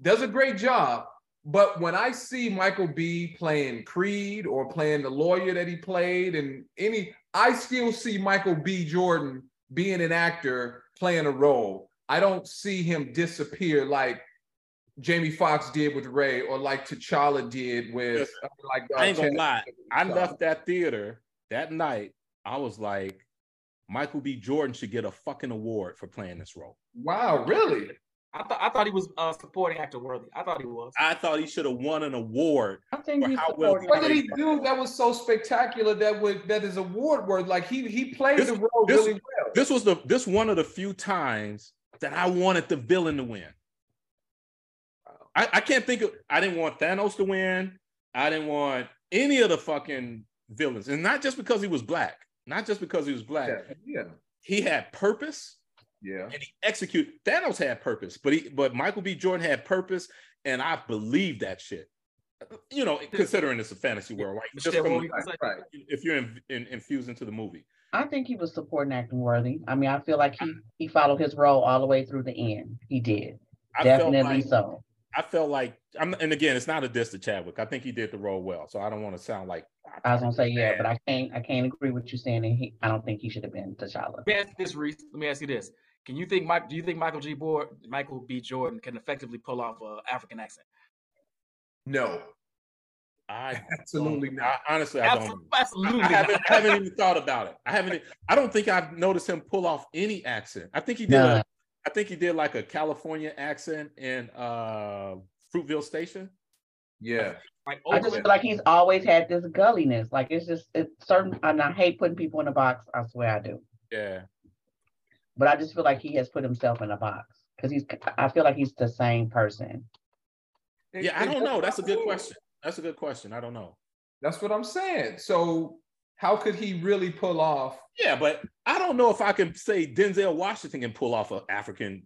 does a great job. But when I see Michael B playing Creed or playing the lawyer that he played, and any, I still see Michael B. Jordan being an actor playing a role. I don't see him disappear like Jamie Foxx did with Ray, or like T'Challa did with uh, like.
Uh, I ain't gonna lie. I left that theater that night. I was like, Michael B. Jordan should get a fucking award for playing this role.
Wow, really?
I thought I thought he was uh, supporting actor worthy. I thought he was.
I thought he should have won an award.
I think he's
well What did he do that was so spectacular that would that is award worthy? Like he he played this, the role
this,
really well.
This was the this one of the few times that I wanted the villain to win. I, I can't think of. I didn't want Thanos to win. I didn't want any of the fucking villains, and not just because he was black. Not just because he was black.
Yeah. yeah.
He had purpose.
Yeah.
And he executed. Thanos had purpose, but he but Michael B. Jordan had purpose, and I believe that shit. You know, considering it's a fantasy world, right? Just from, right. If you're in, in, infused into the movie.
I think he was supporting acting worthy. I mean, I feel like he he followed his role all the way through the end. He did. I Definitely like, so.
I felt like I'm, and again, it's not a diss to Chadwick. I think he did the role well, so I don't want to sound like
I, was gonna say yeah, but I can't I can't agree with you saying that he I don't think he should have been T'Challa.
Let me ask this, Reese. Let me ask you this: Can you think Mike? Do you think Michael G. Board, Michael B. Jordan can effectively pull off an African accent?
No,
I
absolutely not.
I, honestly, I don't.
Absolutely,
I, I haven't, haven't, even thought about it. I haven't. I don't think I've noticed him pull off any accent. I think he did. Nah. A, I think he did like a California accent in uh, Fruitvale Station.
Yeah.
Like I just feel like he's always had this gulliness. Like it's just it's certain and I hate putting people in a box. I swear I do.
Yeah.
But I just feel like he has put himself in a box. Because he's I feel like he's the same person.
Yeah, I don't know. That's a good question. That's a good question. I don't know.
That's what I'm saying. So how could he really pull off?
Yeah, but I don't know if I can say Denzel Washington can pull off an African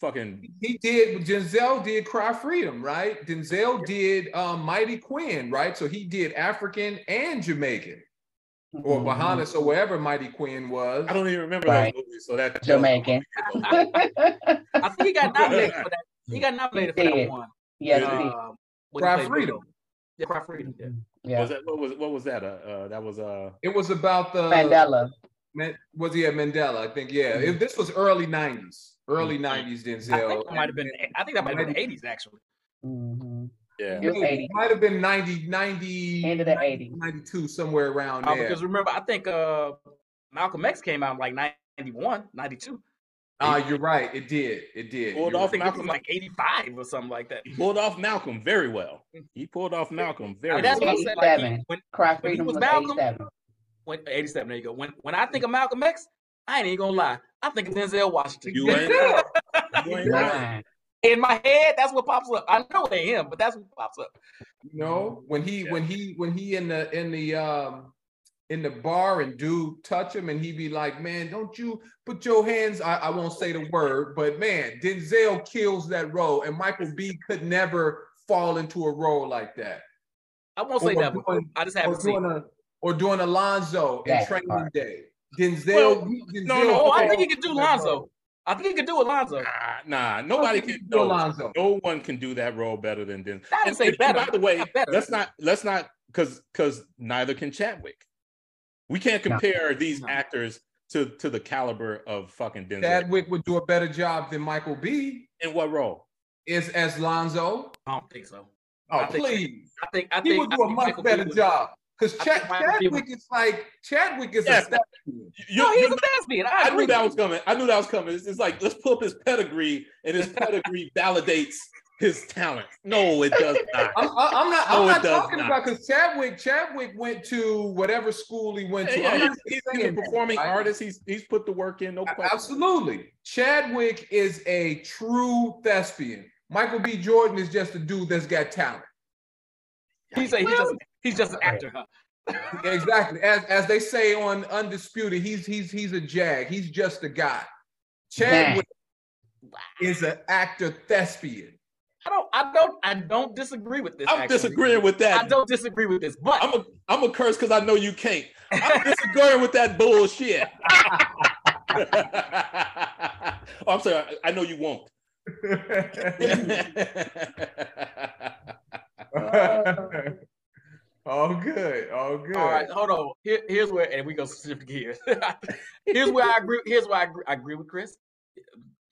fucking.
He did. Denzel did Cry Freedom, right? Denzel did um, Mighty Quinn, right? So he did African and Jamaican. Or mm-hmm. Bahamas or wherever Mighty Quinn was.
I don't even remember right. that movie, so that
Jamaican.
I think he got nominated for that. He got nominated for that one.
Yes, uh,
Cry Freedom.
Yeah, Cry Freedom.
Yeah. Yeah. Was that what was what was that? Uh, uh that was uh.
It was about the
Mandela.
Man, was he at Mandela? I think yeah. Mm-hmm. If this was early '90s early mm-hmm. '90s Denzel. I
think that might have been. I think that might have been the '80s actually.
Mm-hmm.
Yeah,
it, might have been 90, 90,
end of the 80s,
92, somewhere around oh, there.
Because remember, I think uh, Malcolm X came out in like 91, 92.
Ah, uh, you're right. It did. It did.
Pulled off Malcolm like 85 or something like that.
He pulled off Malcolm very well. He pulled off Malcolm very
well. That's what I said. Like, he, when, Cry when he was, was Malcolm, 87.
When, 87, there you go. When when I think of Malcolm X, I ain't even gonna lie. I think of Denzel Washington.
You ain't, you ain't right.
In my head, that's what pops up. I know it ain't him, but that's what pops up.
You know, when he yeah. when he when he in the in the um in the bar and dude touch him and he be like, man, don't you put your hands, I, I won't say the word, but man, Denzel kills that role and Michael B could never fall into a role like that.
I won't say that, doing, I just haven't seen
a, Or doing Alonzo in Training part. Day. Denzel, well, Denzel.
No, no, oh, I think he could do Alonzo. I think he could do Alonzo.
Nah, nah nobody can do Alonzo. No one can do that role better than Denzel.
I didn't say better.
By the way, let's not let's not because because neither can Chadwick. We can't compare no. these no. actors to to the caliber of fucking Denzel.
Chadwick would do a better job than Michael B.
In what role?
Is as Lonzo?
I don't think so.
Oh
I
please!
I think I
think
he
would do a much Michael better job. Because Chad, Chadwick is like Chadwick is yes. a thespian.
You, no, he's a thespian. I,
I knew that was coming. I knew that was coming. It's, it's like let's pull up his pedigree, and his pedigree validates his talent. No, it does not.
I'm, I'm not. No, I'm not talking not. about because Chadwick. Chadwick went to whatever school he went to.
Yeah, yeah, he's, he's a performing that, artist. He's he's put the work in. No question.
Absolutely, Chadwick is a true thespian. Michael B. Jordan is just a dude that's got talent.
He's a, he's just he's just an actor. Huh?
exactly. As as they say on Undisputed, he's he's he's a jag. He's just a guy. Chadwick is an actor thespian.
I don't, I don't, I don't disagree with this.
I'm actually. disagreeing with that.
I don't disagree with this, but
I'm a, I'm a curse because I know you can't. I'm disagreeing with that bullshit. oh, I'm sorry. I know you won't.
all good. All good.
All right, hold on. Here, here's where, and we go shift gears. here's where I agree. Here's where I agree, I agree with Chris.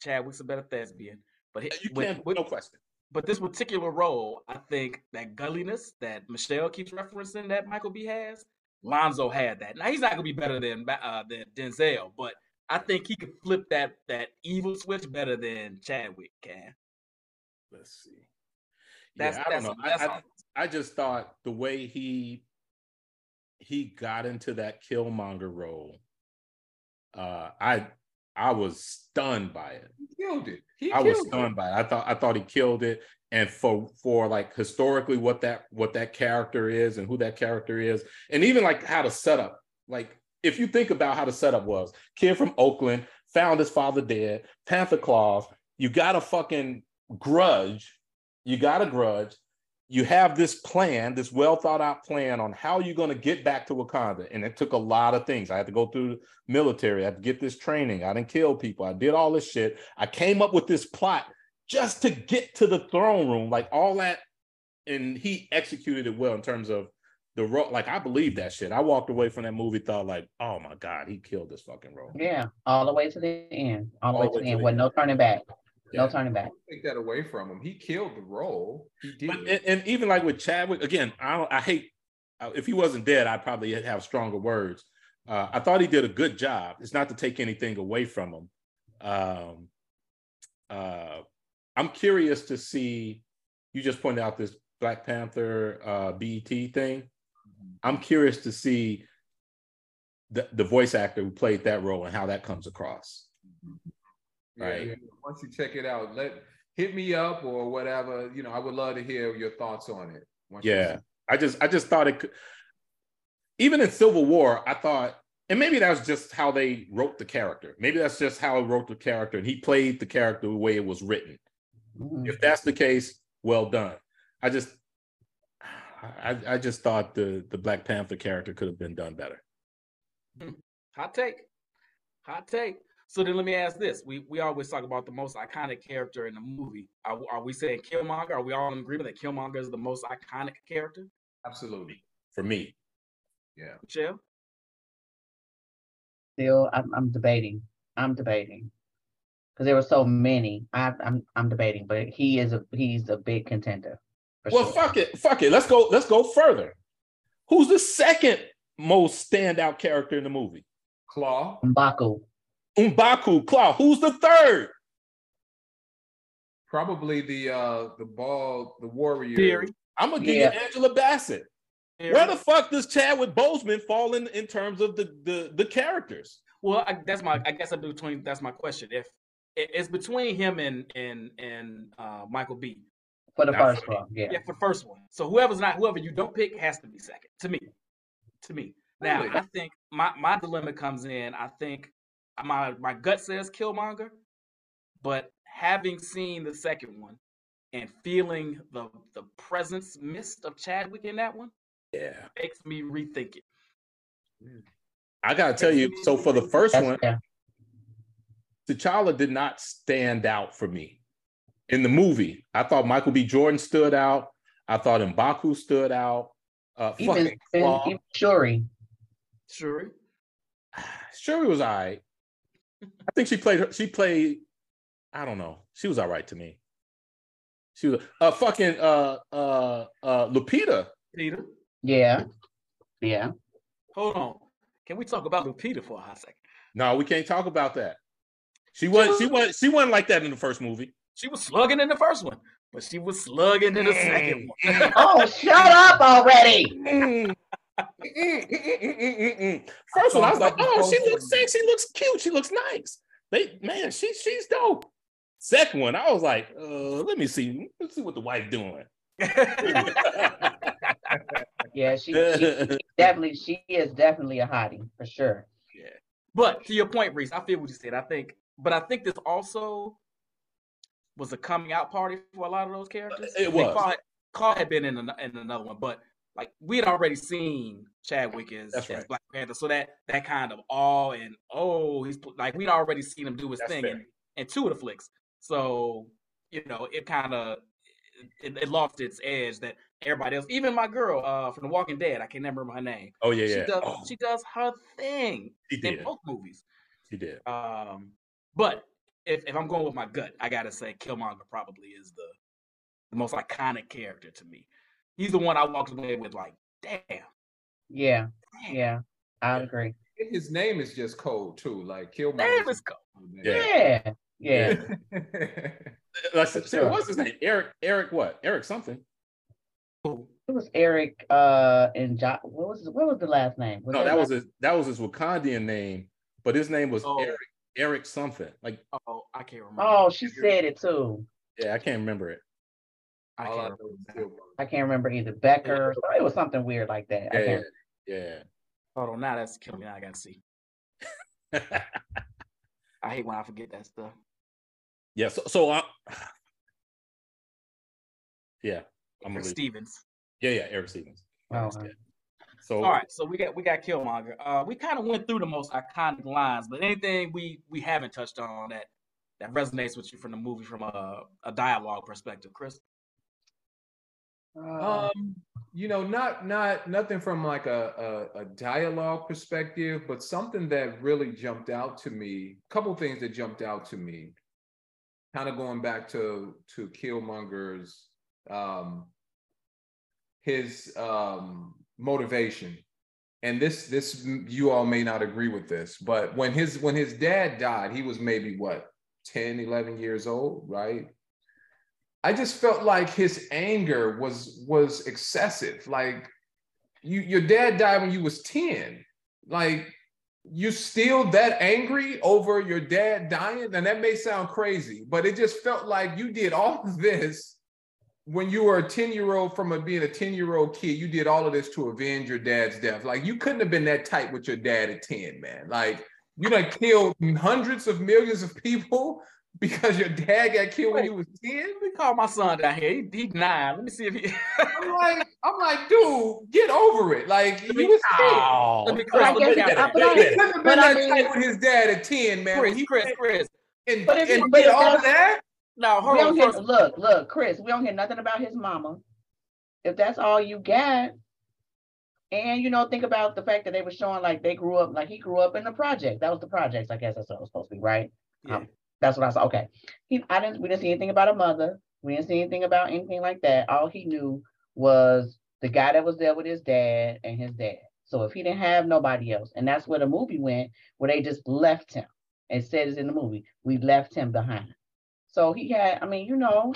Chadwick's a better thespian, but
you can't. With, no question.
But this particular role, I think that gulliness that Michelle keeps referencing that Michael B has, Lonzo had that. Now he's not gonna be better than uh, than Denzel, but I think he could flip that that evil switch better than Chadwick can.
Let's see. That's, yeah, I don't know. I, I, I just thought the way he he got into that Killmonger role, uh, I I was stunned by it.
He killed it. He
I was stunned it. by it. I thought I thought he killed it. And for for like historically what that what that character is and who that character is, and even like how the setup, like if you think about how the setup was, kid from Oakland found his father dead, Panther claws, you got a fucking grudge, you got a grudge, you have this plan, this well thought out plan on how you're going to get back to Wakanda. And it took a lot of things. I had to go through the military, I had to get this training. I didn't kill people. I did all this shit. I came up with this plot just to get to the throne room, like all that. And he executed it well in terms of the role. Like I believe that shit. I walked away from that movie, thought like, oh my God, he killed this fucking role.
Yeah, all the way to the end. All, all the way to the end. With no turning back. No turning back.
Take that away from him. He killed the role. He did.
But, and, and, even like with Chadwick, again, I I hate uh, if he wasn't dead, I'd probably have stronger words. Uh, I thought he did a good job. It's not to take anything away from him. Um, uh, I'm curious to see. You just pointed out this Black Panther uh, BET thing. I'm curious to see the, the voice actor who played that role and how that comes across. Right. Yeah,
once you check it out, let hit me up or whatever. You know, I would love to hear your thoughts on it.
yeah, I just I just thought it could. even in Civil War, I thought, and maybe that's just how they wrote the character. Maybe that's just how he wrote the character, and he played the character the way it was written. Mm-hmm. If that's the case, well done. I just, I, I just thought the the Black Panther character could have been done better.
Hot take, hot take. So then let me ask this: We we always talk about the most iconic character in the movie. Are, are we saying Killmonger? Are we all in agreement that Killmonger is the most iconic character?
Absolutely,
for me.
Yeah.
Michelle?
Still, I'm, I'm debating. I'm debating because there were so many. I, am I'm, I'm debating, but he is a he's a big contender.
Well, sure. fuck it, fuck it. Let's go. Let's go further. Who's the second most standout character in the movie?
Klaue.
Mbaku.
Mbaku. Klaue. Who's the third?
Probably the uh the ball, the warrior.
Theory.
I'm gonna give yeah. you Angela Bassett. Where the fuck does Chadwick Boseman fall in in terms of the the, the characters?
Well, I, that's my I guess I'm between that's my question. If it's between him and and and uh, Michael B.
For the first one, yeah.
Yeah, for the first one. So whoever's not whoever you don't pick has to be second to me. To me. Now really? I think my my dilemma comes in. I think my my gut says Killmonger, but having seen the second one and feeling the the presence mist of Chadwick in that one,
yeah.
Makes me rethink it.
I gotta tell you, so for the first one, T'Challa did not stand out for me in the movie. I thought Michael B. Jordan stood out. I thought Mbaku stood out. Uh,
even, even Shuri.
Shuri.
Shuri was all right. I think she played. She played. I don't know. She was all right to me. She was uh fucking uh uh uh Lupita.
Peter.
Yeah. Yeah.
Hold on. Can we talk about Lupita for a hot second?
No, we can't talk about that. She was she was she wasn't like that in the first movie.
She was slugging in the first one, but she was slugging in the second
one. oh, shut up already.
First one, I was like, oh, she looks sexy, she looks cute, she looks nice. They man, she she's dope. Second one, I was like, uh, let me see, let's see what the wife doing.
yeah, she, she, definitely she is definitely a hottie for sure.
Yeah. But to your point, Reese, I feel what you said. I think, but I think this also was a coming out party for a lot of those characters.
It was.
Klaue, Klaue had been in, an, in another one, but like we had already seen Chadwick as, as right. Black Panther, so that that kind of awe and oh, he's like we'd already seen him do his That's thing in, in two of the flicks. So you know, it kind of it, it, lost its edge that everybody else, even my girl uh, from The Walking Dead, I can't remember her name.
Oh yeah,
she
yeah.
Does,
oh.
She does her thing
she did.
in both movies.
She did.
Um, but if, if I'm going with my gut, I gotta say Killmonger probably is the the most iconic character to me. He's the one I walked away with like, damn.
Yeah, damn. yeah, I agree.
His name is just cold too. Like Killmonger.
Name is cold.
Yeah, yeah.
yeah. like, sure. what's his name? Eric. Eric. What? Eric something.
It was Eric. Uh, and jo- what was what was the last name?
Was no, that was his. That was his Wakandian name, but his name was oh. Eric. Eric something. Like
oh, I can't remember.
Oh, she said it too.
Yeah, I can't remember it.
I can't,
remember. I can't remember either Becker. Yeah. It was something weird like that.
Yeah, yeah.
Hold on, now that's killing me. I gotta see. I hate when I forget that stuff.
Yeah, so so I, yeah,
I'm Eric Stevens.
Yeah, yeah, Eric Stevens. Oh,
so all right, so we got we got Killmonger. Uh, we kind of went through the most iconic lines, but anything we we haven't touched on that that resonates with you from the movie from a a dialogue perspective, Chris?
Um, you know, not not nothing from like a, a, a dialogue perspective, but something that really jumped out to me. A couple things that jumped out to me kind of going back to to Killmonger's um, his um, motivation, and this this you all may not agree with this, but when his when his dad died, he was maybe what 10, 11 years old, right? I just felt like his anger was was excessive. Like you, your dad died when you was 10. Like you still that angry over your dad dying? And that may sound crazy, but it just felt like you did all of this when you were a 10 year old from a, being a 10 year old kid, you did all of this to avenge your dad's death. Like you couldn't have been that tight with your dad at 10, man. Like you done killed hundreds of millions of people because your dad got killed when he was 10?
Let me call my son down here. He, he's nine. Let me see if he
I'm like, I'm like, dude, get over it. Like he was
oh, let me Chris,
I guess,
let
I,
but
I,
he couldn't have been
but
that
I
tight with his dad at 10, man.
Chris,
he
Chris, Chris.
and,
But if
and
but
did all of that.
No,
we
hold
don't
on.
hear, look, look, Chris, we don't hear nothing about his mama. If that's all you got, and you know, think about the fact that they were showing like they grew up, like he grew up in the project. That was the projects, I guess that's what it was supposed to be, right?
yeah.
Um, That's what I saw. Okay. He I didn't we didn't see anything about a mother. We didn't see anything about anything like that. All he knew was the guy that was there with his dad and his dad. So if he didn't have nobody else, and that's where the movie went, where they just left him. It says in the movie, we left him behind. So he had, I mean, you know,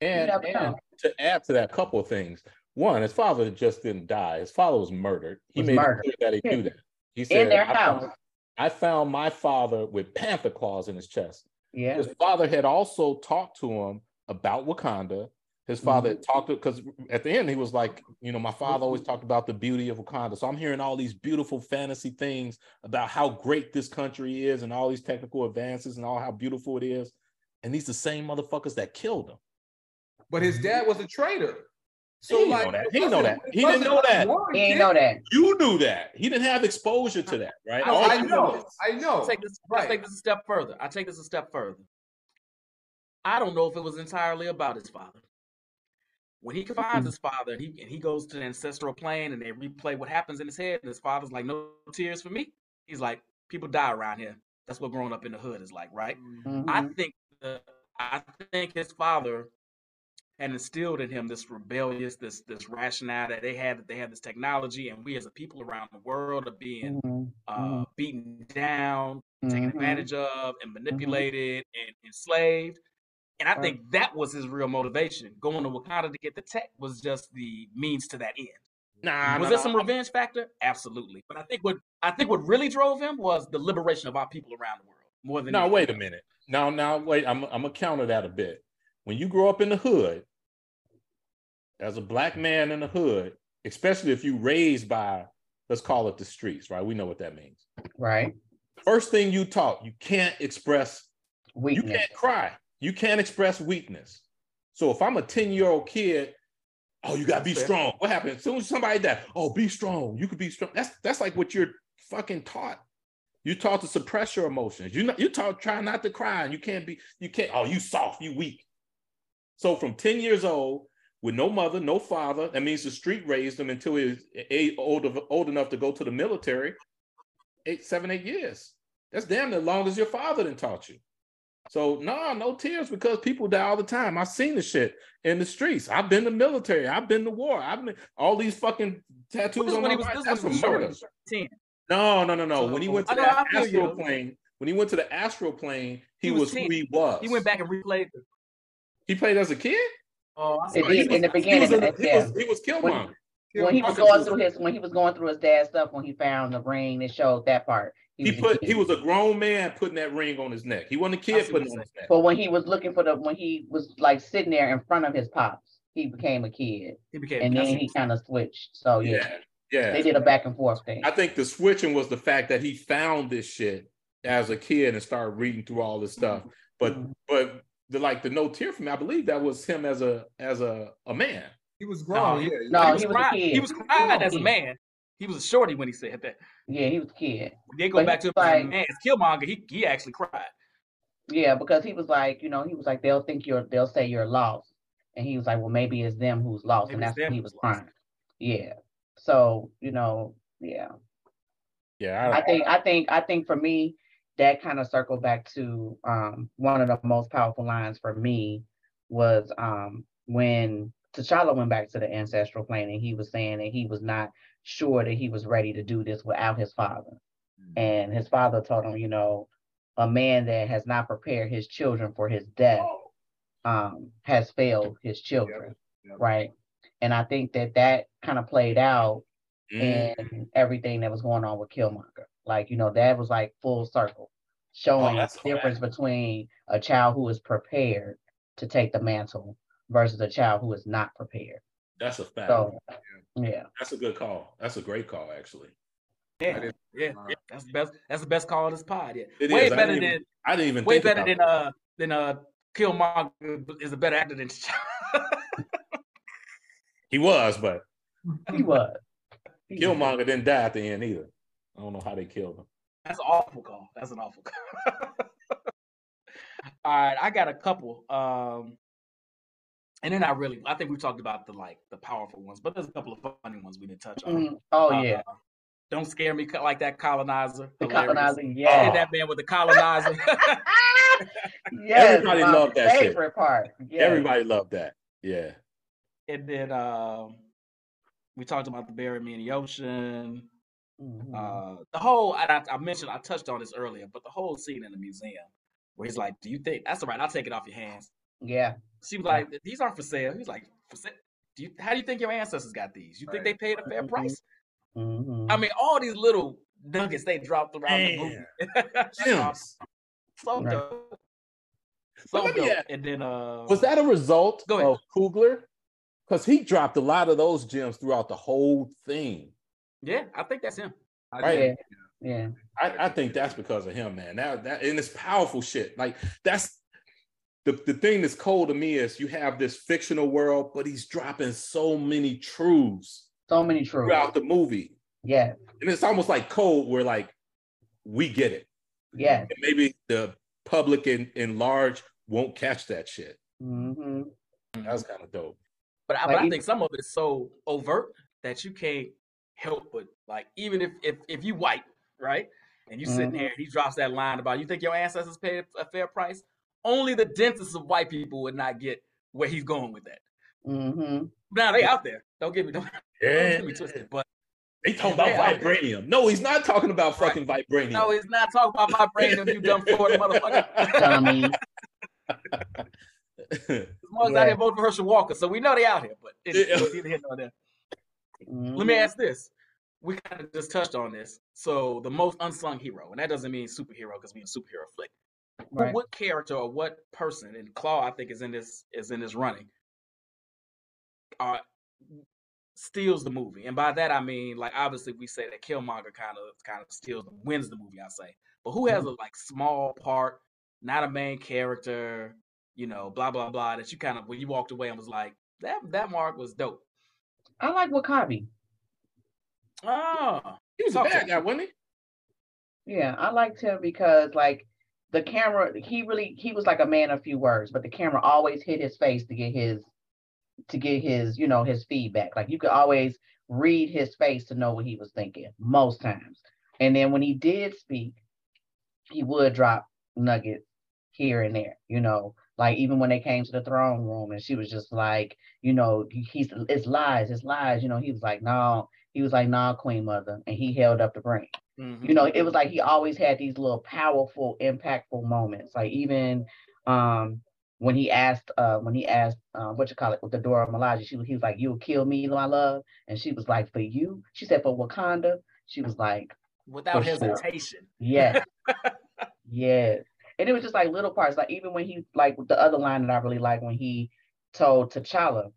And, and to add to that, couple of things. One, his father just didn't die. His father was murdered. He
Was
made
murdered.
clear that he do that. He said, in
their
I found-
house.
I found my father with panther claws in his chest.
Yeah.
His father had also talked to him about Wakanda. His father had talked because at the end he was like, you know, my father always mm-hmm. talked about the beauty of Wakanda. So I'm hearing all these beautiful fantasy things about how great this country is and all these technical advances and all how beautiful it is. And these the same motherfuckers that killed him.
But his mm-hmm. dad was a traitor.
He didn't know that. He didn't know that. He didn't know that.
He ain't know that.
You knew that. He didn't have exposure to that, right?
No,
All
I
you
know. I know.
Let's take this.
Right.
Let's take this a step further. I take this a step further. I don't know if it was entirely about his father. When he finds his father, and he and he goes to the ancestral plane, and they replay what happens in his head. And his father's like, "No tears for me." He's like, "People die around here." That's what growing up in the hood is like, right? I
Mhm.
think the, I think his father had instilled in him this rebellious, this this rationale that they had that they had this technology, and we as a people around the world are being
Mhm.
uh, beaten down, taken
Mhm.
advantage of, and manipulated and enslaved. And I
Right.
think that was his real motivation. Going to Wakanda to get the tech was just the means to that end.
Nah,
was
nah,
there some revenge factor? Absolutely. But I think what I think what really drove him was the liberation of our people around the world more than
Now wait a minute. Now, now wait. I'm I'm gonna counter that a bit. When you grow up in the hood, as a black man in the hood, especially if you raised by, let's call it the streets, right? We know what that means.
Right.
First thing you taught, you can't express, you can't cry, you can't express weakness. So if I'm a 10 year old kid, oh, you gotta be strong. What happened? As soon as somebody died, oh, be strong. You could be strong. That's that's like what you're fucking taught. You taught to suppress your emotions. You know, you taught try not to cry, and you can't be, you can't, oh, you soft, you weak. So from 10 years old, with no mother, no father, that means the street raised him until he was a- old, old enough to go to the military, eight, seven, eight years. That's damn as long as your father didn't taught you. So no, no tears because people die all the time. I've seen the shit in the streets. I've been to the military. I've been to war. I've been all these fucking tattoos on
when
my
he was
body. That's
was
for murder.
Ten.
No, no, no, no. When he went to
I know,
that
I feel you.
astral plane, when he went to the astral plane, he,
He was
was, who he was.
He went back and replayed the
He played as a kid.
Oh, I see.
did
He
in the
was-
beginning,
He was, a- he was, he was Killmonger.
when he was
Okay.
going through his when he was going through his dad's stuff when he found the ring it showed that part
He
a
put. He was a grown man putting that ring on his neck. He wasn't a kid
see
putting it on his neck.
but when he was looking for the when he was like sitting there in front of his pops he became a kid
He became.
and then he kind of switched so yeah,
Yeah, yeah.
they did a back and forth thing
I think the switching was the fact that he found this shit as a kid and started reading through all this stuff. But
Mhm.
but the like the no tear for me, I believe that was him as a as a a man.
He was grown.
No,
yeah.
no,
he
he
was,
was
crying. He was crying as a man. He was a shorty when he said that.
yeah he was a kid
they go
But
back to
was
him as a
like-
man, as Killmonger, he he actually cried.
yeah because he was like you know he was like they'll think you're they'll say you're lost and he was like well maybe it's them who's lost and
Maybe it's
that's when he
who's
was
lost.
crying yeah so you know yeah
Yeah,
I think I think I think for me that kind of circled back to um, one of the most powerful lines for me was um, when T'Challa went back to the ancestral plane and he was saying that he was not sure that he was ready to do this without his father. And his father told him, you know, a man that has not prepared his children for his death um, has failed his children,
yep.
right? And I think that that kind of played out
Mm.
and everything that was going on with Killmonger. Like, you know, that was like full circle, showing
Oh,
the difference between a child who is prepared to take the mantle versus a child who is not prepared.
That's a fact.
So, yeah.
That's a good call. That's a great call, actually.
Yeah, yeah, that's the best. That's the best call of this pod. Yeah,
It
way
is.
Better
didn't
than
I didn't even
way
think
better
about
than
that.
uh than uh Killmonger is a better actor than
He was, but
He was. He was.
Killmonger didn't die at the end either. I don't know how they killed him.
That's an awful call. That's an awful call. All right, I got a couple. Um and then I really I think we talked about the like the powerful ones, but there's a couple of funny ones we didn't touch on.
Mhm. Oh
Uh,
yeah.
Don't scare me like that colonizer.
The
Hilarious.
colonizer,
Hit
yeah.
that man with the colonizer.
yes,
Everybody loved that shit.
favorite part. Yes.
Everybody loved that. Yeah.
and then um we talked about the bury me in the ocean.
Mhm.
Uh, the whole I, I I mentioned I touched on this earlier, but the whole scene in the museum where he's like, "Do you think that's all right? I'll take it off your hands."
yeah.
She was like, "These aren't for sale." He's like, "For sale? Do you? How do you think your ancestors got these? You think they paid a fair
Mhm.
price?"
Mhm.
I mean, all these little nuggets they dropped around the movie. So
Right.
dope. So dope.
ask-
And then uh,
Was that a result of Coogler? Because he dropped a lot of those gems throughout the whole thing.
Yeah, I think that's him.
I
Right.
did.
Yeah. Yeah.
I, I think that's because of him, man. That that and it's powerful shit. Like that's the, the thing that's cold to me is you have this fictional world, but he's dropping so many truths
So many truths.
throughout the movie.
Yeah.
And it's almost like code where like we get it.
Yeah.
And maybe the public in, in large won't catch that shit.
hmm
That's kind of dope.
But I, but I think some of it is so overt that you can't help but like even if if if you white right and you sitting
Mhm.
here and he drops that line about you think your ancestors paid a fair price only the dentist of white people would not get where he's going with that
Mm-hmm.
now they out there don't get me don't, don't
Yeah.
get me twisted but
They talking about
Yeah.
vibranium. No, he's not talking about
Right.
fucking vibranium.
no he's not talking about my brain you dumb Florida motherfucker
Dummy.
Mars
Yeah.
out here voting for Herschel Walker so we know they out here but it's,
Yeah.
it's neither here nor there.
Mhm.
Let me ask this. We kind of just touched on this. So the most unsung hero, and that doesn't mean superhero because we a superhero flick. But what character or what person, and Klaue I think is in this is in this running, uh steals the movie. And by that I mean like obviously we say that Killmonger kind of kind of steals wins the movie, I say. But who has a like small part, not a main character, you know, blah blah blah, that you kind of when you walked away and was like, that that mark was dope.
I like W'Kabi.
Oh,
he was a bad guy, wasn't he?
Yeah, I liked him because like the camera, he really he was like a man of few words, but the camera always hit his face to get his to get his, you know, his feedback. Like you could always read his face to know what he was thinking most times. And then when he did speak, he would drop nuggets here and there, you know, like even when they came to the throne room and she was just like, you know, he's it's lies, it's lies, you know, he was like, no, he was like, nah, Queen Mother, and he held up the ring
mhm.
you know it was like he always had these little powerful impactful moments like even um when he asked uh when he asked uh, what you call it with the Dora Milaje, she was he was like you'll kill me my love and she was like for you she said for Wakanda she was like
without
For sure.
hesitation.
yes yes and it was just like little parts like even when he like the other line that I really like when he told T'Challa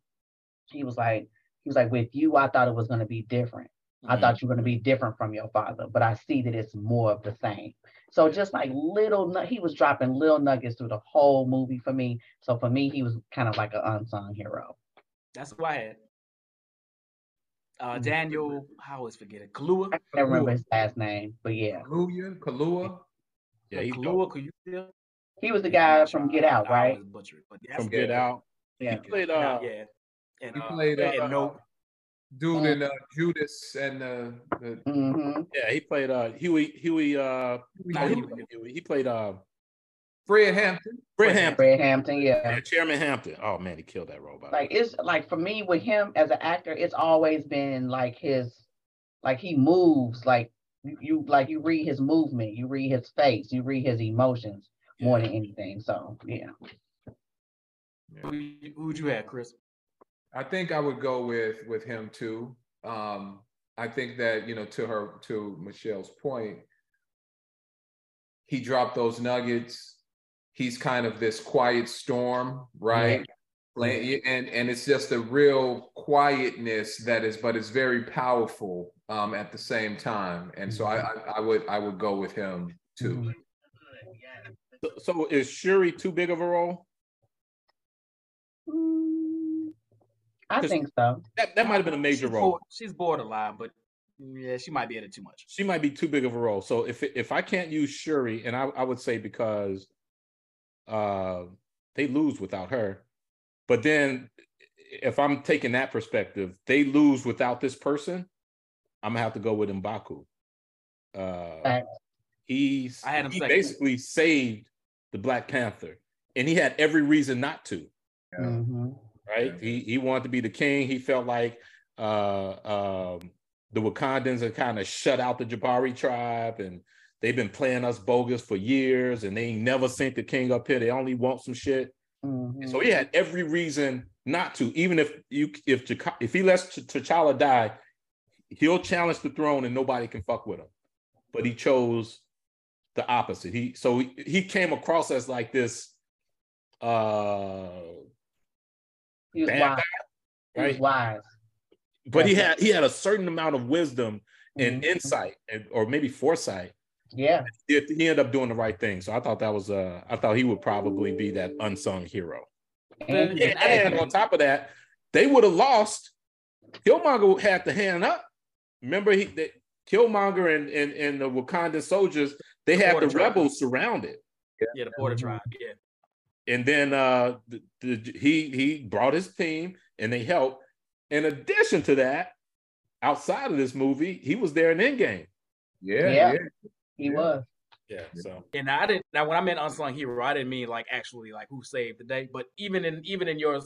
he was like he was like with you I thought it was going to be different I
Mhm.
thought you were going to be different from your father, but I see that it's more of the same. So just like little, he was dropping little nuggets through the whole movie for me. So for me, he was kind of like an unsung hero.
That's why. I had. Uh,
Mhm.
Daniel, I always forget it. Kalua.
I can't remember his last name, but yeah,
Kaluuya, Kalua.
Yeah, he's
Kalua,
dope.
Kalua.
he was the guy from Get Out, right?
always butcher it, but that's
from
good.
Get Out.
Yeah.
He played
Yeah,
uh
yeah. And,
He
uh,
played uh,
and no,
dude in uh, Judas and uh, the
hmm
yeah, he played uh Huey Huey uh
No,
no, he,
he-
played Huey. he played uh
Fred Hampton.
Fred Hampton.
Fred Hampton, yeah.
Yeah, Chairman Hampton. Oh man, he killed that role. by
Like it's like for me with him as an actor, it's always been like his, like he moves like you, you like you read his movement, you read his face, you read his emotions more than anything. So yeah.
who, you- who'd you have, Chris?
I think I would go with with him too. Um, I think that you know to her to Michelle's point, he dropped those nuggets. He's kind of this quiet storm, right? And and it's just a real quietness that is, but it's very powerful um, at the same time. And so I, mm-hmm. I, I would I would go with him too. Mm-hmm.
So, so is Shuri too big of a role?
Mm, I think so.
That, that might have been a major
she's
role.
she's borderline, but yeah, she might be in it too much.
She might be too big of a role. So if if I can't use Shuri, and I, I would say because uh, they lose without her, but then if I'm taking that perspective, they lose without this person. I'm gonna have to go with Mbaku. Uh, he's I had him he basically saved the Black Panther, and he had every reason not to. Mm-hmm. Right? Yeah. He he wanted to be the king. He felt like uh, um, the Wakandans had kind of shut out the Jabari tribe, and they've been playing us bogus for years, and they ain't never sent the king up here. They only want some shit. Mm-hmm. So he had every reason not to. Even if you if if he lets T'Challa die, he'll challenge the throne, and nobody can fuck with him. But he chose the opposite. He so he, he came across as like this. Uh,
he was wise. Guy, right? He was wise
but he had he had a certain amount of wisdom and mm-hmm. insight and, or maybe foresight
yeah.
He, he ended up doing the right thing. So i thought that was uh i thought he would probably be that unsung hero. And, and, and on top of that they would have lost. Killmonger had to hand up. Remember he they, killmonger and, and and the wakandan soldiers they the had the tribe. rebels surrounded
yeah, yeah the border tribe yeah.
And then uh the, the, he he brought his team and they helped. In addition to that, outside of this movie, he was there in Endgame.
Yeah, yeah, yeah.
He yeah. was.
Yeah. So
and I didn't now when I meant unsung hero, I didn't mean like actually like who saved the day, but even in even in your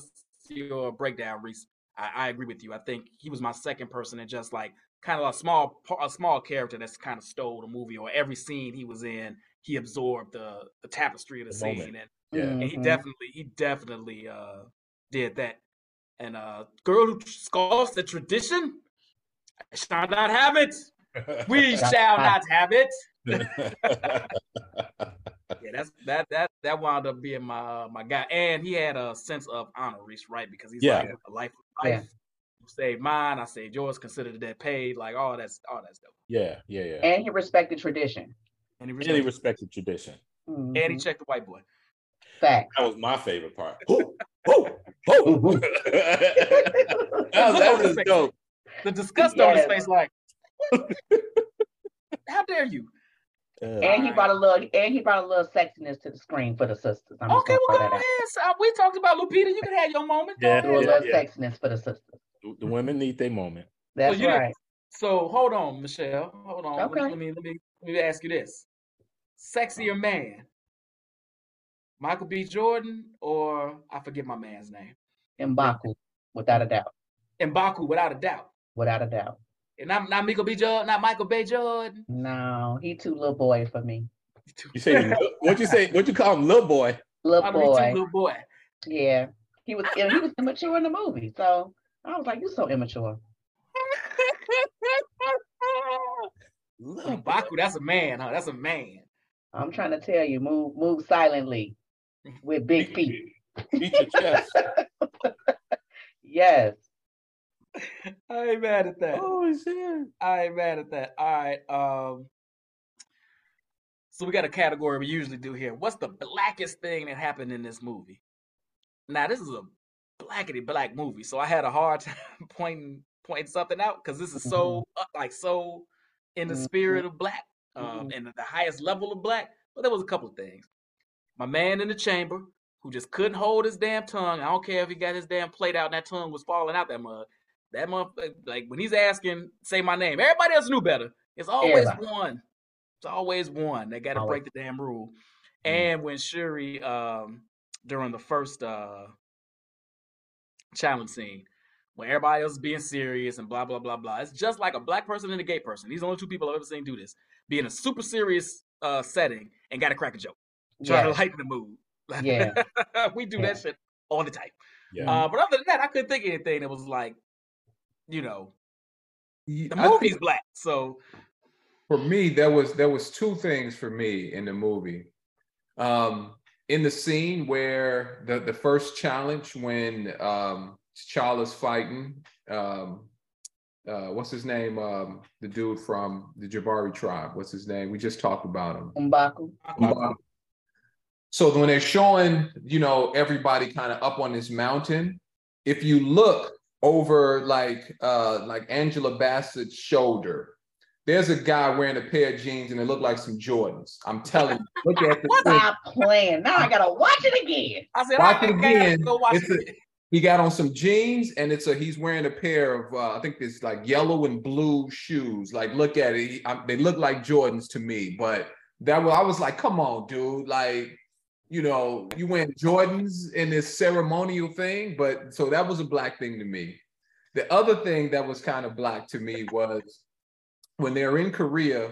your breakdown, Reese, I, I agree with you. I think he was my second person and just like kind of a small a small character that's kind of stole the movie or every scene he was in, he absorbed the the tapestry of the, the scene moment. and yeah. and he mm-hmm. definitely he definitely uh did that. And a girl who scoffs the tradition shall not have it. We shall not have it. yeah, that's that that that wound up being my my guy, and he had a sense of honor, Reese, right? Because he's yeah. like a life of life. Yeah. Saved mine, I saved yours. Considered that paid, like all that's all that's dope.
Yeah, yeah, yeah.
And he respected tradition.
And he respected, and he respected tradition.
Mm-hmm. And he checked the white boy.
Fact.
That was my favorite part. Oh, oh. that,
that was dope. The disgust on his face, like, how dare you?
Uh, and he brought a little, and he brought a little sexiness to the screen for the sisters.
I'm okay, well, go ahead. So we talked about Lupita. You can have your moment.
Yeah, do a little yeah. sexiness for the sisters.
The, the women need their moment.
That's so right.
So hold on, Michelle. Hold on. Okay. Let me let me let me ask you this: sexier man, Michael B. Jordan, or I forget my man's name.
Mbaku, without a doubt.
Mbaku, without a doubt.
Without a doubt.
And not, not Michael B. Jordan, not Michael B. Jordan.
No, he too little boy for me.
You say what you say? What you call him, little boy?
Little boy.
Little boy.
Yeah, he was. he was immature in the movie, so I was like, "You're so immature."
little Baku, that's a man, huh? That's a man.
I'm trying to tell you, move, move silently with big feet.
Beat your chest.
yes.
I ain't mad at that.
Oh shit.
I ain't mad at that. All right. Um so we got a category we usually do here. What's the blackest thing that happened in this movie? Now this is a blackety black movie, so I had a hard time pointing pointing something out because this is so mm-hmm. uh, like so in the mm-hmm. spirit of black, um, and the highest level of black. But there was a couple of things. My man in the chamber, who just couldn't hold his damn tongue. I don't care if he got his damn plate out and that tongue was falling out that mug. That motherfucker, like when he's asking, say my name. Everybody else knew better. It's always Everybody. one. It's always one. They got to break the damn rule. Mm-hmm. And when Shuri, um, during the first uh, challenge scene, when everybody else is being serious and blah blah blah blah, it's just like a black person and a gay person. These are the only two people I've ever seen do this. Be in a super serious uh, setting and got to crack a joke, try to lighten the mood.
Yeah.
we do yeah. that shit all the time. Yeah. Uh, but other than that, I couldn't think of anything that was like, you know, the movie's think, black. So
for me, there was there was two things for me in the movie. Um, in the scene where the, the first challenge when um, T'Challa's fighting, um, uh, what's his name? Um, the dude from the Jabari tribe. What's his name? We just talked about him.
Mbaku. Mbaku.
So when they're showing, you know, everybody kind of up on this mountain, if you look over like uh like Angela Bassett's shoulder, there's a guy wearing a pair of jeans and it looked like some Jordans. I'm telling you, look at the
Stop playing. Now I gotta watch it again.
I said, watch I it again.
Go watch it. A, he got on some jeans and it's a he's wearing a pair of uh, I think it's like yellow and blue shoes. Like look at it, he, I, they look like Jordans to me. But that was I was like, come on, dude, like you know, you went Jordans in this ceremonial thing. But so that was a black thing to me. The other thing that was kind of black to me was when they're in Korea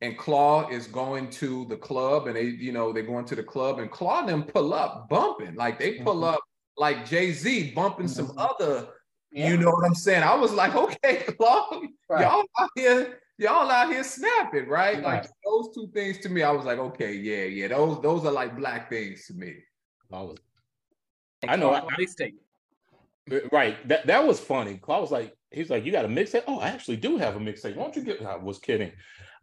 and Klaue is going to the club and they, you know, they're going to the club and Klaue and them pull up bumping. Like they pull mm-hmm. up like Jay-Z bumping mm-hmm. some other, yeah. you know what I'm saying? I was like, okay, Klaue, right. y'all out here, y'all out here snapping, right? right? Like those two things to me, I was like, okay, yeah, yeah, those those are like black things to me.
I was I know I, Right. That that was funny. Klaue was like, he's like, you got a mixtape? Oh, I actually do have a mixtape. Why don't you get? I was kidding.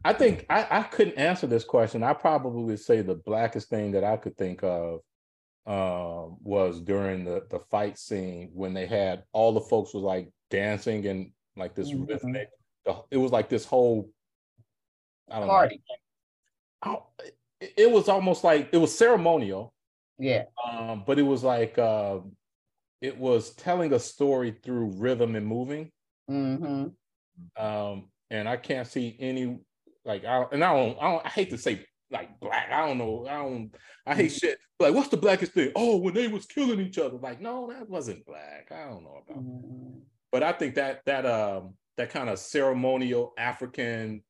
I think I, I couldn't answer this question. I probably would say the blackest thing that I could think of um, was during the the fight scene when they had all the folks was like dancing and like this mm-hmm. rhythmic. It was like this whole
I don't party.
Know, it was almost like it was ceremonial.
Yeah.
Um, but it was like uh, it was telling a story through rhythm and moving.
Mm-hmm.
Um, and I can't see any like I and I don't I don't I hate to say like black. I don't know. I don't I hate shit. Like, what's the blackest thing? Oh, when they was killing each other. Like, no, that wasn't black. I don't know about mm-hmm. But I think that that um that kind of ceremonial African